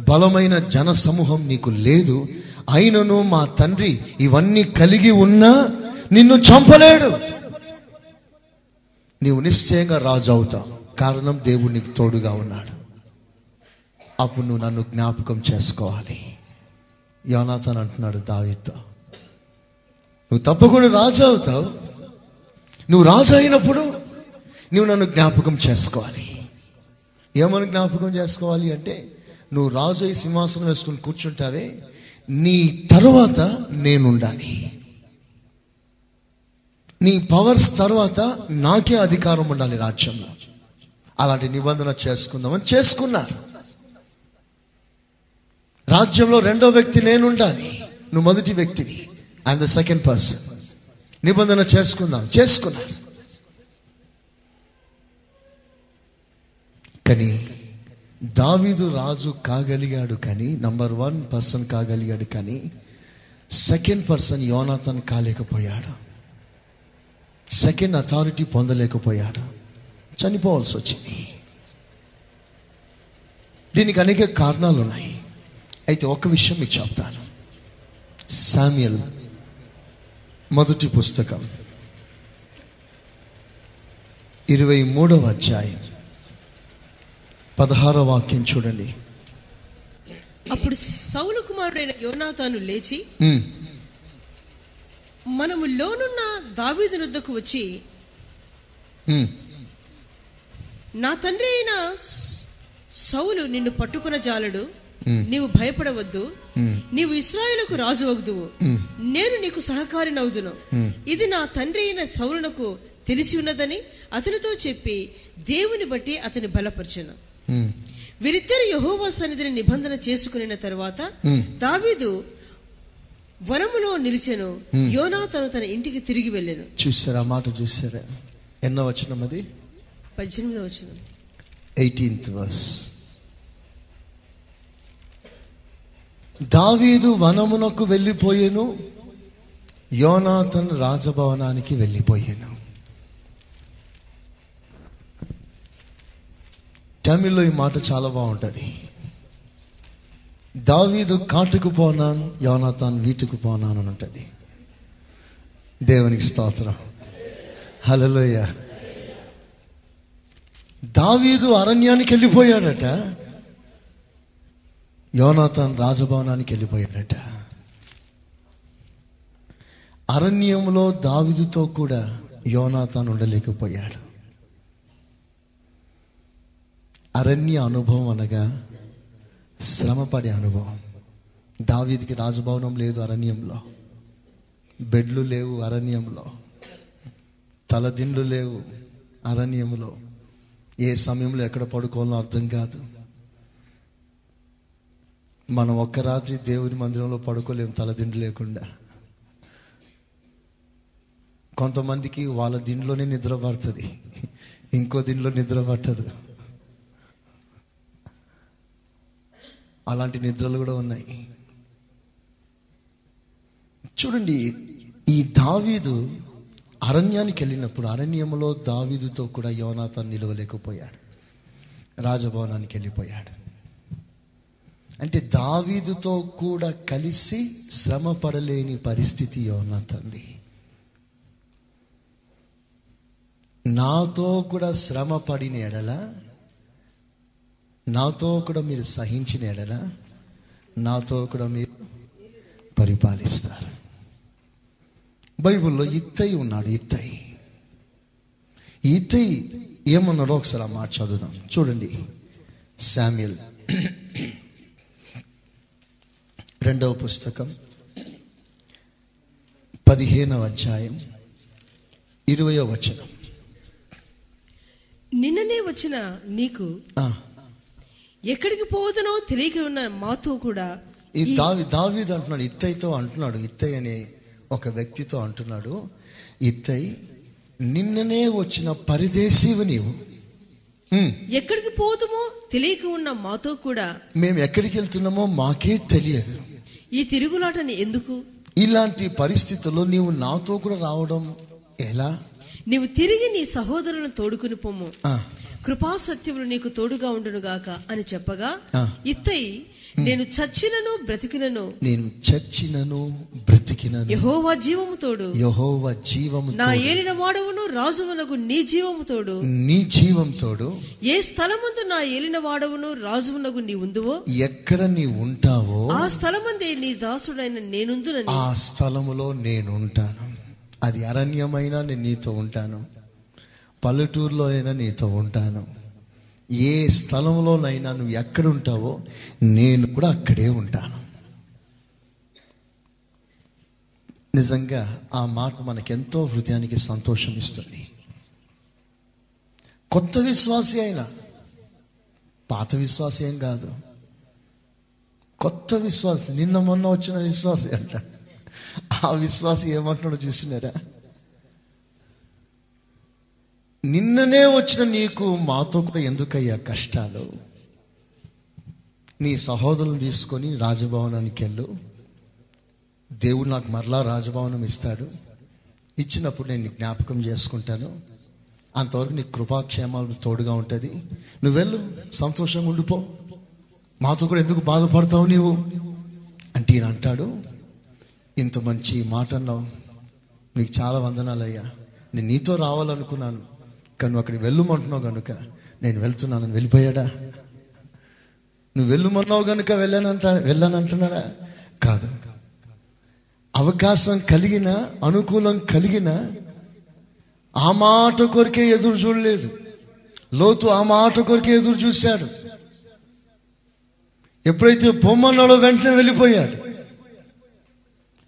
బలమైన జన సమూహం నీకు లేదు. అయినను మా తండ్రి ఇవన్నీ కలిగి ఉన్నా నిన్ను చంపలేడు. నీవు నిశ్చయంగా రాజు అవుతావు కారణం దేవుడు నీకు తోడుగా ఉన్నాడు. అప్పుడు నువ్వు నన్ను జ్ఞాపకం చేసుకోవాలి. యోనాథన్ అంటున్నాడు దావితో నువ్వు తప్పకుండా రాజు అవుతావు. నువ్వు రాజు అయినప్పుడు నువ్వు నన్ను జ్ఞాపకం చేసుకోవాలి. ఏమని జ్ఞాపకం చేసుకోవాలి అంటే నువ్వు రాజు అయి సింహాసనం వేసుకుని కూర్చుంటావే నీ తరువాత నేనుండాలి. నీ పవర్స్ తర్వాత నాకే అధికారం ఉండాలి రాజ్యంలో. అలాంటి నిబంధన చేసుకుందామని చేసుకున్నా. రాజ్యంలో రెండో వ్యక్తి నేను ఉండాలి నువ్వు మొదటి వ్యక్తివి. ఐఎమ్ ద సెకండ్ పర్సన్ నిబంధన చేసుకుందాం. చేసుకున్నా. కానీ దావీదు రాజు కాగలిగాడు కానీ నంబర్ వన్ పర్సన్ కాగలిగాడు కానీ సెకండ్ పర్సన్ యోనాథన్ కాలేకపోయాడు. సెకండ్ అథారిటీ పొందలేకపోయాడు. చనిపోవాల్సి వచ్చింది. దీనికి అనేక కారణాలు ఉన్నాయి అయితే ఒక విషయం మీకు చెప్తాను. శామ్యుల్ మొదటి పుస్తకం. ఇరవై మూడవ అధ్యాయం. పదహారవ వాక్యం చూడండి. అప్పుడు సౌలు కుమారుడైన యోనాతాను లేచి మనము లోనున్న దావీదు వద్దకు వచ్చి నా తండ్రి అయిన సౌలు నిన్ను పట్టుకున్న జాలడు నీవు భయపడవద్దు నీవు ఇస్రాయేలుకు రాజు వగుదువు నేను నీకు సహకారినవుదును ఇది నా తండ్రి అయిన సౌలునకు తెలిసి ఉన్నదని అతనితో చెప్పి దేవుని బట్టి అతని బలపరచను. వీరిద్దరు యహోవా సన్నిధిని నిబంధన చేసుకుని తర్వాత దావీదు వనములో నిలిచెను యోనాతను తన ఇంటికి తిరిగి వెళ్ళెను. చూసారా మాట చూసారా ఎన్నో వచనం అది? పద్దెనిమిదవ వచ్చిన ఎయిటీన్త్ వర్స్ దావీదు వనమునకు వెళ్ళిపోయాను యోనాథన్ రాజభవనానికి వెళ్ళిపోయాను. తమిళ్ళో ఈ మాట చాలా బాగుంటుంది. దావీదు కాటుకు పోనాను యోనాథాన్ వీటుకు పోనాను అని ఉంటుంది. దేవునికి స్తోత్రం. హలలోయ దావీదు అరణ్యానికి వెళ్ళిపోయాడట. యోనాథాన్ రాజభవనానికి వెళ్ళిపోయాడట. అరణ్యంలో దావీదుతో కూడా యోనాథాన్ ఉండలేకపోయాడు. అరణ్య అనుభవం అనగా శ్రమపడే అనుభవం. దావీదికి రాజభవనం లేదు అరణ్యంలో. బెడ్లు లేవు అరణ్యంలో. తలదిండ్లు లేవు అరణ్యంలో. ఏ సమయంలో ఎక్కడ పడుకోవాలో అర్థం కాదు. మనం ఒక్క రాత్రి దేవుని మందిరంలో పడుకోలేము తలదిండు లేకుండా. కొంతమందికి వాళ్ళ దిండ్లోనే నిద్ర పడుతుంది. ఇంకో దిండ్లో నిద్ర పట్టదు. అలాంటి నిద్రలు కూడా ఉన్నాయి. చూడండి ఈ దావీదు అరణ్యానికి వెళ్ళినప్పుడు అరణ్యంలో దావీదుతో కూడా యోనాథన్ నిలవలేకపోయాడు. రాజభవనానికి వెళ్ళిపోయాడు. అంటే దావీదుతో కూడా కలిసి శ్రమ పడలేని పరిస్థితి యోనాథంది నాతో కూడా శ్రమ పడిన ఎడల నాతో కూడా మీరు సహించిన ఎడల నాతో కూడా మీరు పరిపాలిస్తారు. బైబిల్లో ఇత్తై ఉన్నాడు ఇత్తై. ఇత్తై ఏమన్నాడో ఒకసారి మాట చదువుదాం. చూడండి. శామ్యుల్ రెండవ పుస్తకం. పదిహేనవ అధ్యాయం. ఇరవయో వచనం. నిన్ననే వచ్చిన నీకు ఎక్కడికి పోదునో తెలియక ఉన్న మాతో కూడా ఈ దావి దావీదు అంటున్నాడు ఇత్తైతో అంటున్నాడు ఇత్తై అనే ఒక వ్యక్తితో అంటున్నాడు ఇత్తై నిన్ననే వచ్చిన పరిదేశీవు నీవు. ఎక్కడికి పోదుమో తెలియక ఉన్న మాతో కూడా మేము ఎక్కడికి వెళ్తున్నామో మాకే తెలియదు. ఈ తిరుగులాటని ఎందుకు? ఇలాంటి పరిస్థితుల్లో నీవు నాతో కూడా రావడం ఎలా? నీవు తిరిగి నీ సహోదరులను తోడుకుని పొమ్ము ఆ, కృపా సత్యములు నీకు తోడుగా ఉండునుగాక అని చెప్పగా. ఇత్తయి నేను చచ్చినను బ్రతికినను. నేను చచ్చినను బ్రతికినను. యహోవా జీవము తోడు. యహోవ జీవము నా ఏలిన వాడవును రాజువనకు నీ జీవము తోడు. నీ జీవం తోడు. ఏ స్థలమందు నా ఏలిన వాడవును రాజువునకు నీ ఉందువో? ఎక్కడ నీ ఉంటావో? ఆ స్థలమందే నీ దాసుడైన నేనుందునని. ఆ స్థలములో నేను ఉంటాను అది అరణ్యమైనా నేను నీతో ఉంటాను. పల్లెటూరులో అయినా నీతో ఉంటాను. ఏ స్థలంలోనైనా నువ్వు ఎక్కడ ఉంటావో నేను కూడా అక్కడే ఉంటాను. నిజంగా ఆ మాట మనకెంతో హృదయానికి సంతోషం ఇస్తుంది. కొత్త విశ్వాసి అయినా పాత విశ్వాసి ఏం కాదు. కొత్త విశ్వాసి నిన్న మొన్న వచ్చిన విశ్వాసి అంట. ఆ విశ్వాసి ఏమంటున్నాడో చూసినారా? నిన్ననే వచ్చిన నీకు మాతో కూడా ఎందుకయ్యా కష్టాలు? నీ సహోదరులను తీసుకొని రాజభవనానికి వెళ్ళు. దేవుడు నాకు మరలా రాజభవనం ఇస్తాడు. ఇచ్చినప్పుడు నేను జ్ఞాపకం చేసుకుంటాను. అంతవరకు నీకు కృపాక్షేమాలు తోడుగా ఉంటుంది. నువ్వు వెళ్ళు సంతోషంగా ఉండిపో. మాతో కూడా ఎందుకు బాధపడతావు నీవు? అంటే ఈయన అంటాడు ఇంత మంచి మాట అన్నావు నీకు చాలా వందనాలయ్యా. నేను నీతో రావాలనుకున్నాను. కానీ నువ్వు అక్కడికి వెళ్ళమంటున్నావు కనుక నేను వెళ్తున్నానని వెళ్ళిపోయాడా? నువ్వు వెళ్ళమన్నావు కనుక వెళ్ళానంట వెళ్ళానంటున్నాడా? కాదు. అవకాశం కలిగిన అనుకూలం కలిగిన ఆ మాట కొరికే ఎదురు చూడలేదు. లోతు ఆ మాట కొరికే ఎదురు చూశాడు. ఎప్పుడైతే పొమ్మన్నాడో వెంటనే వెళ్ళిపోయాడు.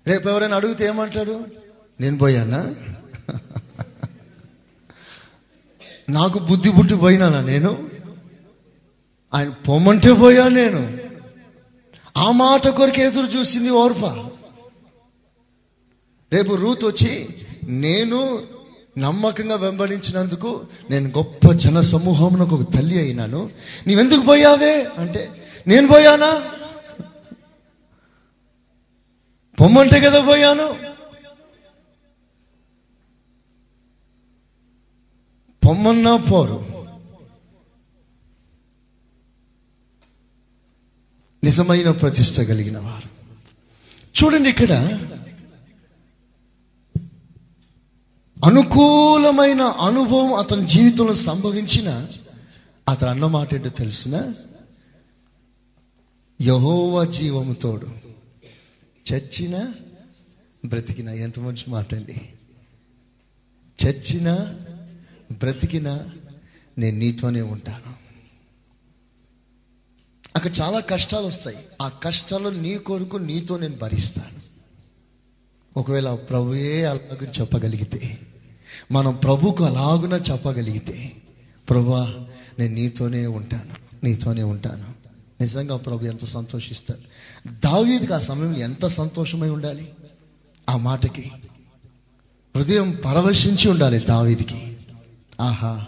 రేపు ఎవరైనా అడిగితే ఏమంటాడు? నేను పోయానా? నాకు బుద్ధి బుట్టి పోయినానా నేను? ఆయన పొమ్మంటే పోయా నేను. ఆ మాట కొరకు ఎదురు చూసింది ఓర్ప. రేపు రూత్ వచ్చి నేను నమ్మకంగా వెంబడించినందుకు నేను గొప్ప జన సమూహంలో ఒక తల్లి అయినాను. నీవెందుకు పోయావే? అంటే నేను పోయానా? పొమ్మంటే కదా పోయాను? పొమ్మన్నా పోరు. నిజమైన ప్రతిష్ట కలిగిన వారు. చూడండి ఇక్కడ. అనుకూలమైన అనుభవం అతని జీవితంలో సంభవించిన అతను అన్నమాట ఏంటో తెలిసిన? యహోవ జీవముతోడు చచ్చిన బ్రతికిన. ఎంత మంచి మాట అండి. చచ్చిన బ్రతికిన నేను నీతోనే ఉంటాను. అక్కడ చాలా కష్టాలు వస్తాయి. ఆ కష్టాలు నీ కొరకు నీతో నేను భరిస్తాను. ఒకవేళ ప్రభుయే అలాగని చెప్పగలిగితే మనం ప్రభుకు అలాగున చెప్పగలిగితే ప్రభా నేను నీతోనే ఉంటాను నీతోనే ఉంటాను. నిజంగా ప్రభు ఎంత సంతోషిస్తాడు. దావీదికి ఆ సమయం ఎంత సంతోషమై ఉండాలి? ఆ మాటకి. హృదయం పరవశించి ఉండాలి దావీదికి. ఆహా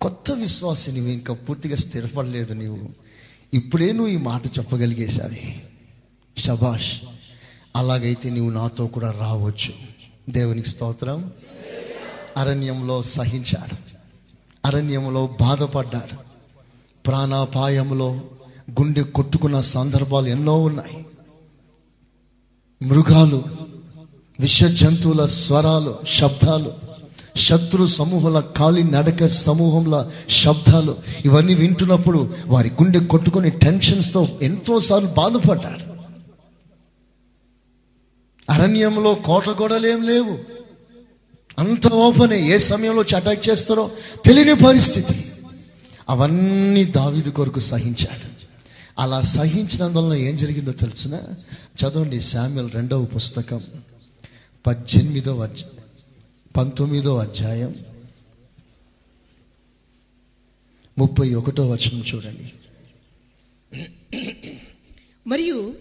కొత్త విశ్వాసి నువ్వు ఇంకా పూర్తిగా స్థిరపడలేదు నీవు. ఇప్పుడే నువ్వు ఈ మాట చెప్పగలిగేశావి. షబాష్ అలాగైతే నీవు నాతో కూడా రావచ్చు. దేవునికి స్తోత్రం. అరణ్యంలో సహించాడు. అరణ్యంలో బాధపడ్డాడు. ప్రాణాపాయంలో గుండె కొట్టుకున్న సందర్భాలు ఎన్నో ఉన్నాయి. మృగాలు విష జంతువుల స్వరాలు శబ్దాలు శత్రు సమూహాల కాలి నడక సమూహంల శబ్దాలు ఇవన్నీ వింటున్నప్పుడు వారి గుండె కొట్టుకుని టెన్షన్స్తో ఎంతోసార్లు బాధపడ్డాడు అరణ్యంలో కోట గోడలేం లేవు. అంత ఓపెనే ఏ సమయంలో అటాక్ చేస్తారో తెలియని పరిస్థితి. అవన్నీ దావిది కొరకు సహించాడు. అలా సహించినందువలన ఏం జరిగిందో తెలిసిన? చదవండి శామ్యుల్ రెండవ పుస్తకం పద్దెనిమిదవ అధ్యాయం. పంతొమ్మిదో అధ్యాయం ముప్పై ఒకటో వచనం చూడండి. మరియు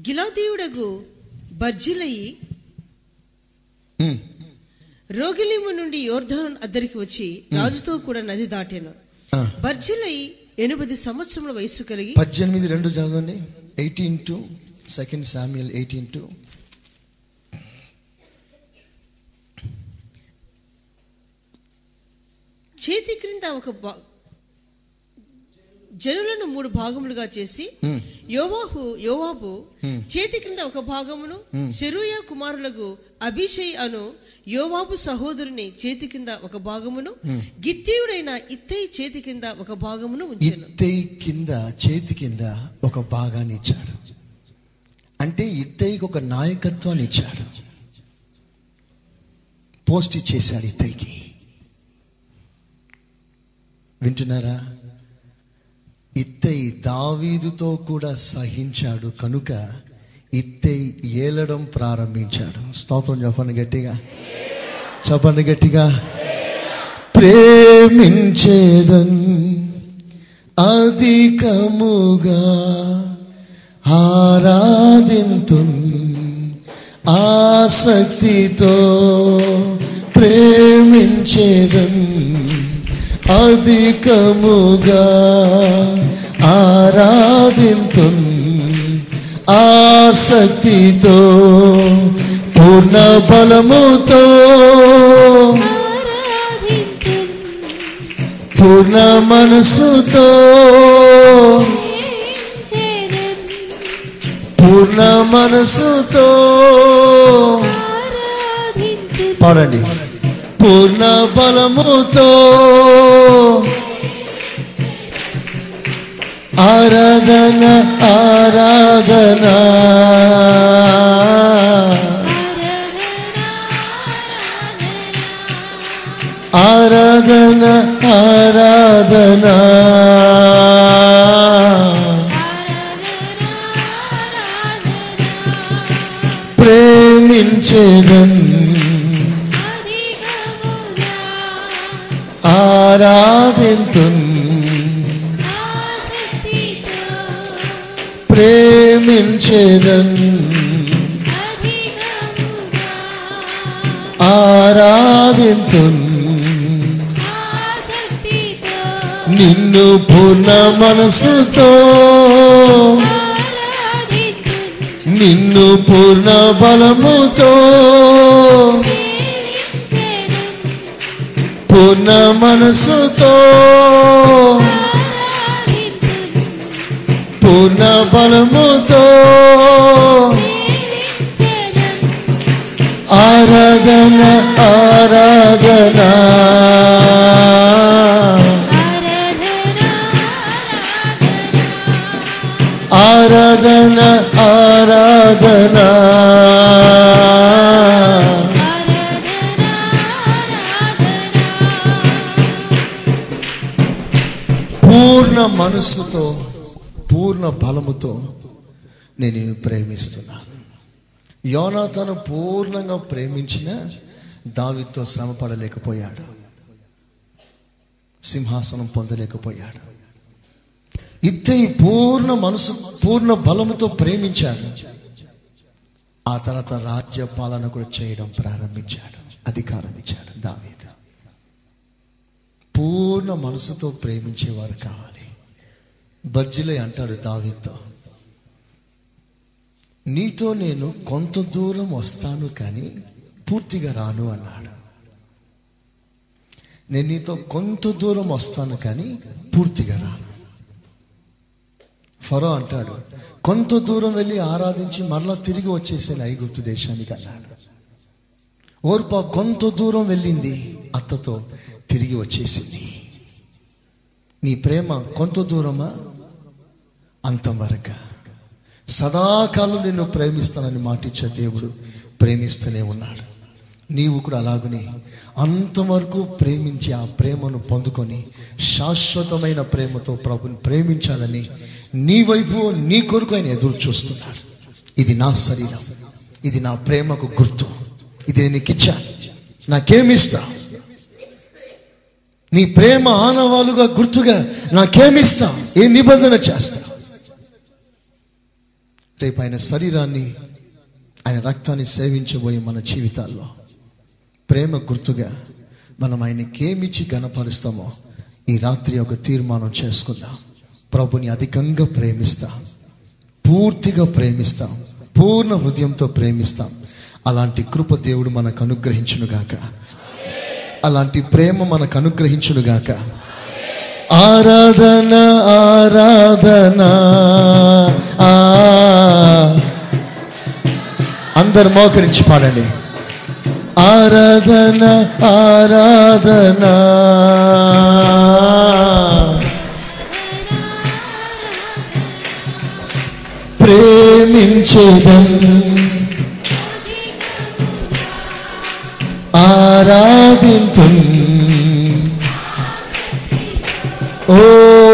గిలాదీయుడగు బర్జిలయి. రోగిలిము నుండి యోర్ధాన్ అద్దరికి వచ్చి రాజుతో కూడా నది దాటాను. బర్జిలై ఎనిమిది సంవత్సరముల వయస్సు కలిగి పద్దెనిమిది రెండు చదవండి. Eighteen two second Samuel eighteen two. చేతి క్రింద ఒక జనులను మూడు భాగములుగా చేసి యోవాహు యోవాబు చేతి క్రింద ఒక భాగమును చెరుయ కుమారులకు అభిషేయ్ అను యోవాబు సహోదరుని చేతి కింద ఒక భాగమును గిత్తీయుడైన ఇత్తయి చేతి కింద ఒక భాగమును ఉంచెను. ఇత్తయి కింద చేతి కింద ఒక భాగాన్ని ఇచ్చాడు. అంటే ఇత్తయికి ఒక నాయకత్వాన్ని ఇచ్చాడు. పోస్ట్ ఇచ్చేశాడు ఇత్తయికి. వింటున్నారా? ఇత్తయి దావీదుతో కూడా సహించాడు కనుక ఇత్తయి ఏలడం ప్రారంభించాడు. స్తోత్రం చెప్పండి గట్టిగా. చెప్పండి గట్టిగా. ప్రేమించేదన్ అధికముగా ఆరాధింతు ఆసక్తితో ప్రేమించేదన్ అధికముగా ఆరాధింతు ఆసక్తితో పూర్ణ బలముతో పూర్ణ మనసుతో పూర్ణ మనసుతో పాడండి. పూర్ణ బలముతో ఆరాధన ఆరాధన. ఆరాధన ఆరాధన. ప్రేమించేదన్ ఆరాధింతు ప్రేమించేదన్. ఆరాధింతు నిన్ను పూర్ణ మనసుతో. నిన్ను పూర్ణ బలముతో. పూర్ణ మనసుతో పూర్ణ బలముతో ఆరాధన ఆరాధనా. నేను నిన్ను ప్రేమిస్తున్నాను యోనాతను పూర్ణంగా ప్రేమించిన దావితో శ్రమ పడలేకపోయాడు సింహాసనం పొందలేకపోయాడు. ఇద్దయి పూర్ణ మనసు పూర్ణ బలముతో ప్రేమించాడు. ఆ తర్వాత రాజ్య పాలన కూడా చేయడం ప్రారంభించాడు. అధికారం ఇచ్చాడు దావీదు. పూర్ణ మనసుతో ప్రేమించేవారు కావాలి. బజ్జిలే అంటాడు దావీతో నీతో నేను కొంత దూరం వస్తాను కానీ పూర్తిగా రాను అన్నాడు. నేను నీతో కొంత దూరం వస్తాను కానీ పూర్తిగా రాను. ఫరో అంటాడు కొంత దూరం వెళ్ళి ఆరాధించి మరలా తిరిగి వచ్చేసాను ఐగుప్తు దేశానికి అన్నాడు. ఓర్ప కొంత దూరం వెళ్ళింది అత్తతో తిరిగి వచ్చేసింది. నీ ప్రేమ కొంత దూరమా? అంతం వరకా? సదాకాలం నిన్ను ప్రేమిస్తానని మాటిచ్చే దేవుడు ప్రేమిస్తూనే ఉన్నాడు. నీవు కూడా అలాగనే అంతవరకు ప్రేమించి ఆ ప్రేమను పొందుకొని శాశ్వతమైన ప్రేమతో ప్రభుని ప్రేమించాలని నీ వైపు నీ కొరకు ఆయన ఎదురు చూస్తున్నాడు. ఇది నా శరీరం. ఇది నా ప్రేమకు గుర్తు. ఇది నేను నీకు ఇచ్చా నాకేమిస్తా నీ ప్రేమ ఆనవాలుగా గుర్తుగా నాకేమిస్తా ఏ నిబంధన చేస్తా? రేపు ఆయన శరీరాన్ని ఆయన రక్తాన్ని సేవించబోయే మన జీవితాల్లో. ప్రేమ గుర్తుగా మనం ఆయనకేమిచ్చి గణపరుస్తామో ఈ రాత్రి ఒక తీర్మానం చేసుకుందాం. ప్రభుని అధికంగా ప్రేమిస్తాం. పూర్తిగా ప్రేమిస్తాం. పూర్ణ హృదయంతో ప్రేమిస్తాం. అలాంటి కృప దేవుడు మనకు అనుగ్రహించునుగాక. అలాంటి ప్రేమ మనకు అనుగ్రహించునుగాక. ఆరాధన ఆరాధన. ఆ. అందరు మోకరించి పాడండి. ఆరాధన ఆరాధన. ప్రేమించేదం. ఆరాధింతుంది ఓ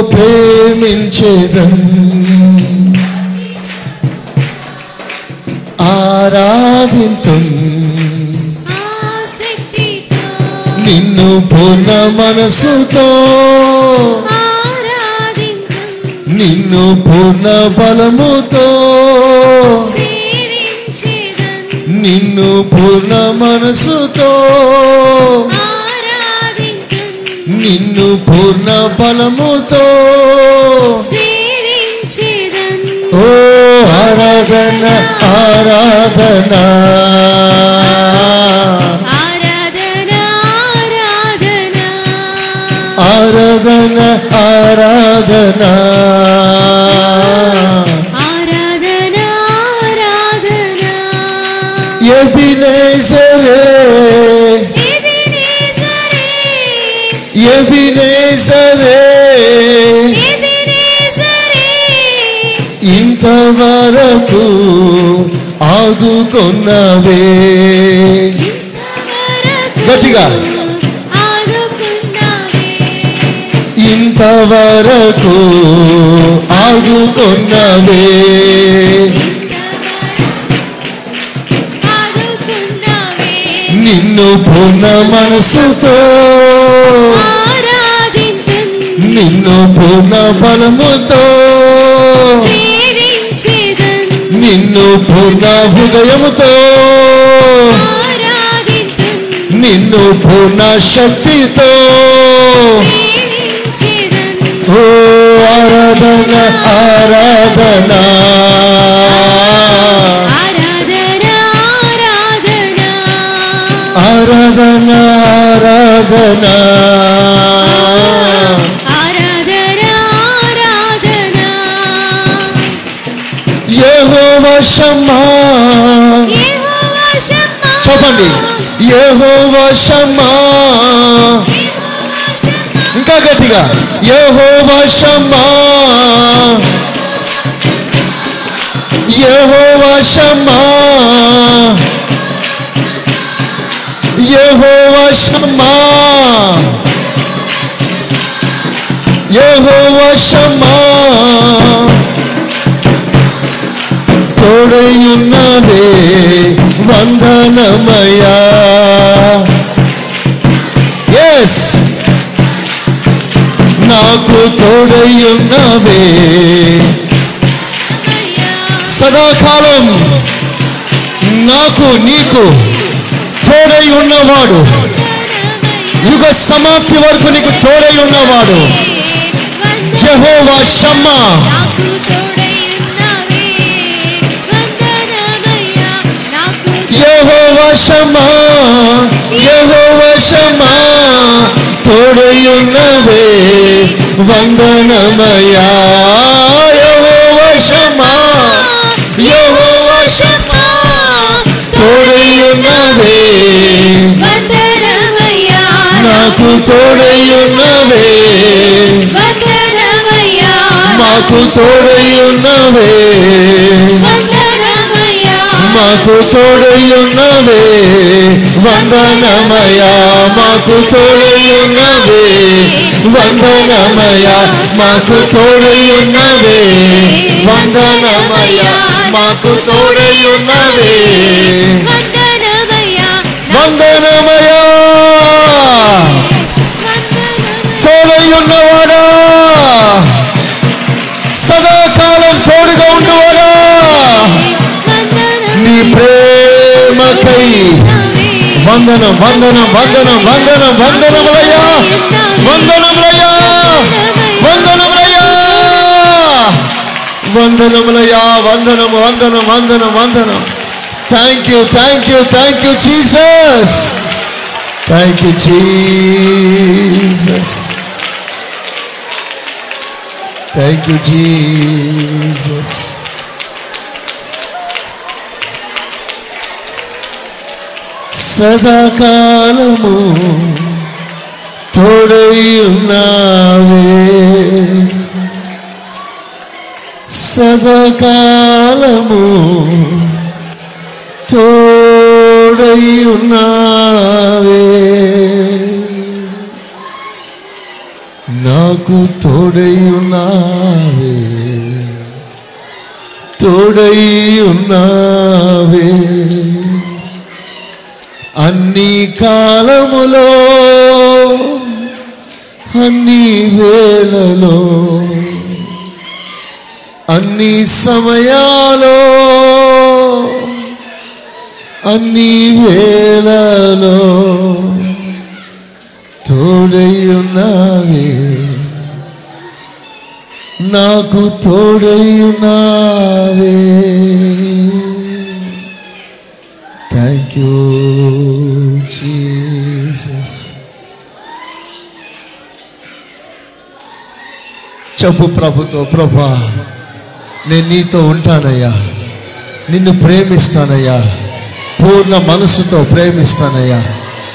ప్రేమించేదం. ఆరాధింతు. నిన్ను పూర్ణ మనసుతో నిన్ను పూర్ణ బలముతో నిన్ను పూర్ణ మనసుతో నిన్ను పూర్ణ బలముతో సేవించేదన్ ఓ ఆరాధన ఆరాధన ఆరాధన ఆరాధన ఆరాధన ఆరాధన ఆరాధన సరే ఇంతవరకు ఆదుకున్నవే. గట్టిగా. ఇంతవరకు ఆదుకున్నవే. నిన్ను పూర్ణ మనసుతో నిన్ను పూర్ణ బలముతో నిన్ను పూర్ణ హృదయముతో నిన్ను పూర్ణ శక్తితో ఓ ఆరాధన ఆరాధన ఆరాధన. ఆరాధన ఆరాధన. ఆరాధన ఆరాధన. యహోవా షమ్మా చెప్పండి. యహోవా షమ్మా ఇంకా గట్టిగా. యహోవా షమ్మా యహోవా షమ్మా యహోవా షమ్మా యహోవా షమ్మా తోడయున్నదే వందనమయా ఎస్ నాకు తోడయున్నవే సదాకాలం నాకు నీకు తోడై ఉన్నవాడు. యుగ సమాప్తి వరకు నీకు తోడై ఉన్నవాడు. జెహోవా షమ్మా. யகோ வசமா யகோ வசமா தொடையுன்னவே வந்தனமயா. யகோ வசமா யகோ வசமா தொடையுன்னவே வந்தனமயா. నాకు తోడయున్నవే మాకు తోడయున్నవే మాకు తోడయున్నవే వందనమయా మాకు తోడయున్నవే వందనమయా మాకు తోడయున్నవే వందనమయా మాకు తోడయున్నవే వందనమయా తోడయున్నవాడా వందనం వందనం వందనం వందనం వందనములయ్యా వందనములయ్యా వందనములయ్యా వందనములయ్యా వందనము వందనం వందనం వందనం thank you thank you thank you Jesus Thank you, Jesus. Thank you, Jesus. సదాకాలము తోడయున్నావే సదాకాలము తోడయున్నావే నాకు తోడయున్నావే తోడయున్నావే అన్ని కాలములో అన్ని వేళలో అన్ని సమయాలో అన్ని వేళలో తోడయ్యున్నావే. నాకు తోడయ్యున్నావే. ఉన్నావే థ్యాంక్ చెప్పు ప్రభుతో ప్రభా నేను నీతో ఉంటానయ్యా. నిన్ను ప్రేమిస్తానయ్యా. పూర్ణ మనసుతో ప్రేమిస్తానయ్యా.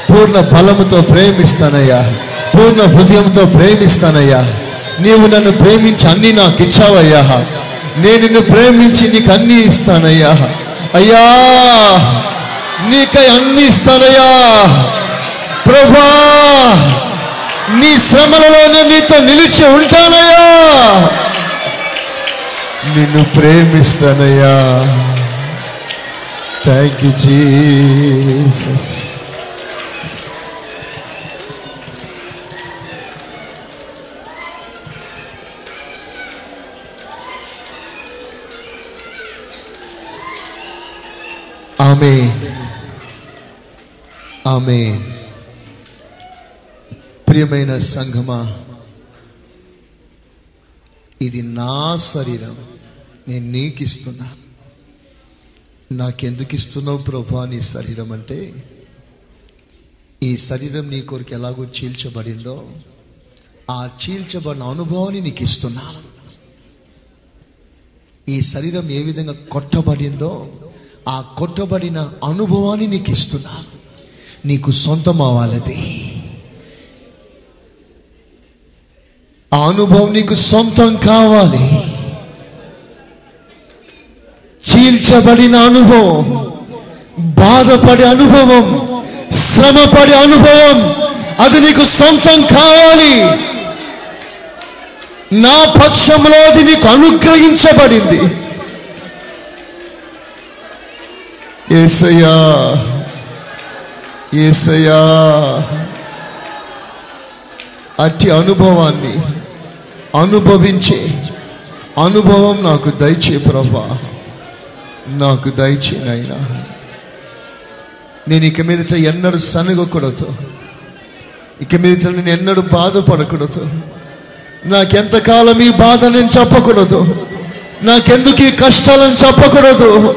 పూర్ణ బలముతో ప్రేమిస్తానయ్యా. పూర్ణ హృదయంతో ప్రేమిస్తానయ్యా. నీవు నన్ను ప్రేమించి అన్ని నాకు ఇచ్చావయ్యా. నేను నిన్ను ప్రేమించి నీకు అన్నీ ఇస్తానయ్యా. అయ్యా! నీకై అన్ని ఇస్తానయ్యా. ప్రభా నీ శ్రమలలోనే నీతో నిలిచి ఉంటానయ్యా. నిన్ను ప్రేమిస్తానయ్యా. థ్యాంక్ యూ జీసస్ ఆమె ఆమె ప్రియమైన సంఘమా ఇది నా శరీరం. నేను నీకు ఇస్తున్నా నాకెందుకు ఇస్తున్నావు ప్రభా నీ శరీరం అంటే? ఈ శరీరం నీ కొరకు ఎలాగో చీల్చబడిందో ఆ చీల్చబడిన అనుభవాన్ని నీకు ఇస్తున్నాను ఈ శరీరం ఏ విధంగా కొట్టబడిందో ఆ కొట్టబడిన అనుభవాన్ని నీకు ఇస్తున్నాను నీకు సొంతం అవ్వాలది ఆ అనుభవం నీకు సొంతం కావాలి. చీల్చబడిన అనుభవం బాధపడే అనుభవం శ్రమపడే అనుభవం అది నీకు సొంతం కావాలి. నా పక్షంలో అది నీకు అనుగ్రహించబడింది. ఏసయ్యా ఏసయా అట్టి అనుభవాన్ని అనుభవించే అనుభవం నాకు దయచే ప్రభా నాకు దయచేనైనా నాయనా. నేను ఇక మీదట ఎన్నడూ సనగకూడదు. ఇక మీదట నేను ఎన్నడూ బాధపడకూడదు. నాకెంతకాలం ఈ బాధ నేను చెప్పకూడదు. నాకెందుకు ఈ కష్టాలను చెప్పకూడదు.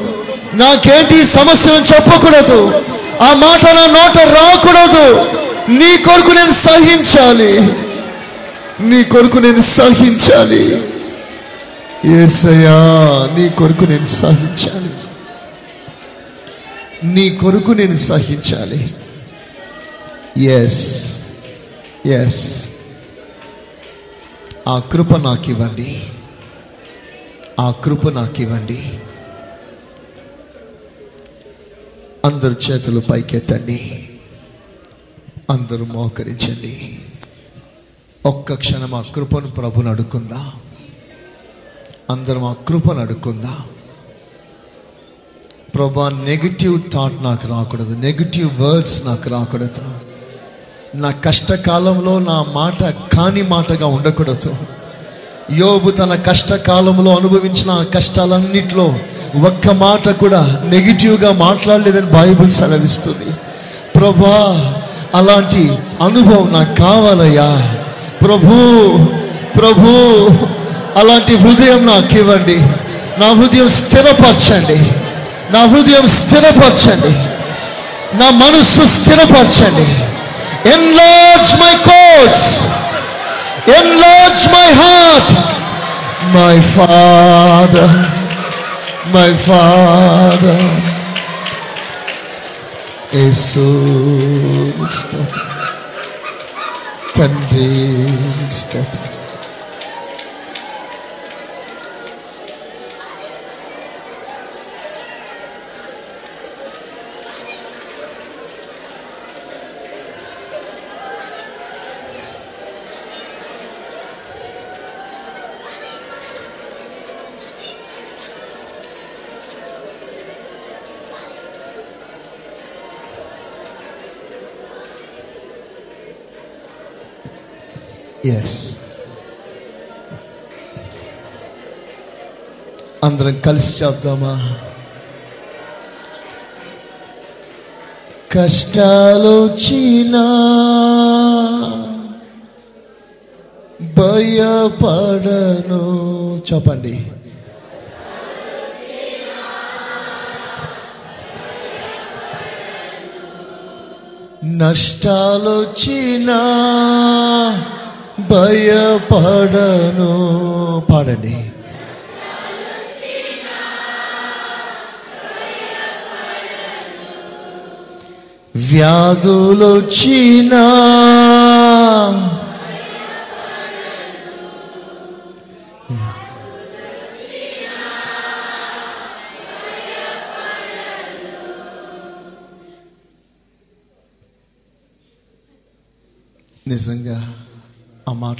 నాకేంటి సమస్యలను చెప్పకూడదు. ఆ మాట నా నోట రాకూడదు. నీ కొరకు నేను సహించాలి. నీ కొరకు నేను సహించాలి. ఏసయా నీ కొరకు నేను సహించాలి. నీ కొరకు నేను సహించాలి. ఎస్ ఎస్ ఆ కృప నాకు ఇవ్వండి ఆ కృప నాకు ఇవ్వండి అందరు చేతులు పైకెత్తండి. అందరూ మోకరించండి. ఒక్క క్షణం ఆ కృపను ప్రభుని అడుక్కుందా? అందరం ఆ కృపను అడుక్కుందా? ప్రభా నెగిటివ్ థాట్ నాకు రాకూడదు. నెగిటివ్ వర్డ్స్ నాకు రాకూడదు. నా కష్టకాలంలో నా మాట కాని మాటగా ఉండకూడదు. యోబు తన కష్టకాలంలో అనుభవించిన కష్టాలన్నింటిలో ఒక్క మాట కూడా నెగిటివ్గా మాట్లాడలేదని బైబుల్ సెలవిస్తుంది. ప్రభా అలాంటి అనుభవం నాకు కావాలయ్యా. ప్రభు ప్రభు అలాంటి హృదయం నాకు ఇవ్వండి. నా హృదయం స్థిరపరచండి. నా హృదయం స్థిరపరచండి. నా మనస్సు స్థిరపరచండి. Enlarge my coats Enlarge my heart, my Father, my Father. യേശുവിൻ that തൻ്റെ സ്തുതി ఎస్ అందరం కలిసి చెప్దామా? కష్టాలు భయపడను. చెప్పండి. నష్టాలొచ్చినా భయపడను. పాడండి. వ్యాధులొచ్చినా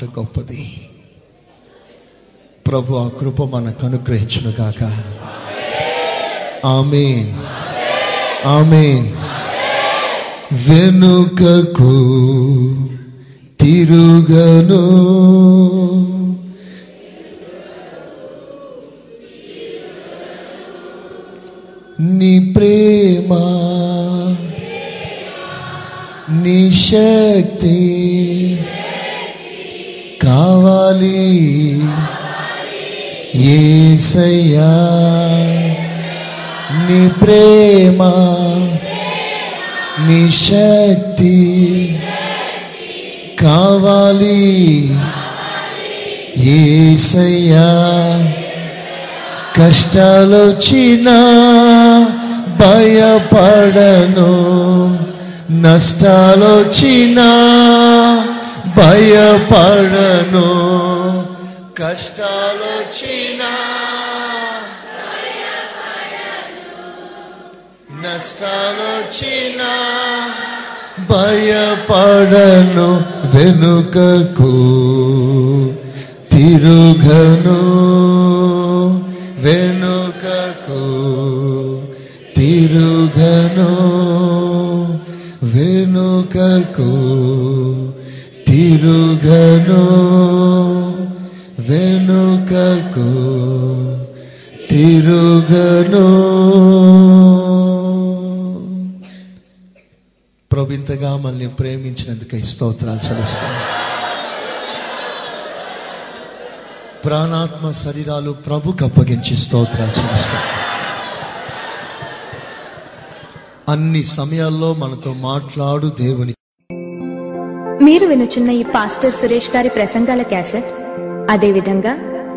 మాట గొప్పది. ప్రభు ఆ కృప మనకు అనుగ్రహించును గాక. ఆమెన్. ఆమెన్. వెనుకకు తిరుగను. నీ ప్రేమ నీ శక్తి కావాలి. ఏసయ్యా నీ ప్రేమ నీ శక్తి కావాలి. ఏసయ్యా కష్టాలొచ్చినా భయపడను నష్టాలొచ్చినా భయపడను. కష్టాలొచ్చినా నష్టాలొచ్చినా భయపడను వెనుకకు తిరుగను వెనుకకు తిరుగను వెనుకకు తిరుగను వెనుకకు తిరుగను. ప్రభు మనల్ని ప్రేమించినందుకై స్తోత్రాలు చెల్లిస్తాను ప్రాణాత్మ శరీరాలు ప్రభుకు అప్పగించి స్తోత్రాలు చెల్లిస్తాను అన్ని సమయాల్లో మనతో మాట్లాడు దేవుని. మీరు వినుచున్న ఈ పాస్టర్ సురేష్ గారి ప్రసంగాల క్యాసెట్ అదేవిధంగా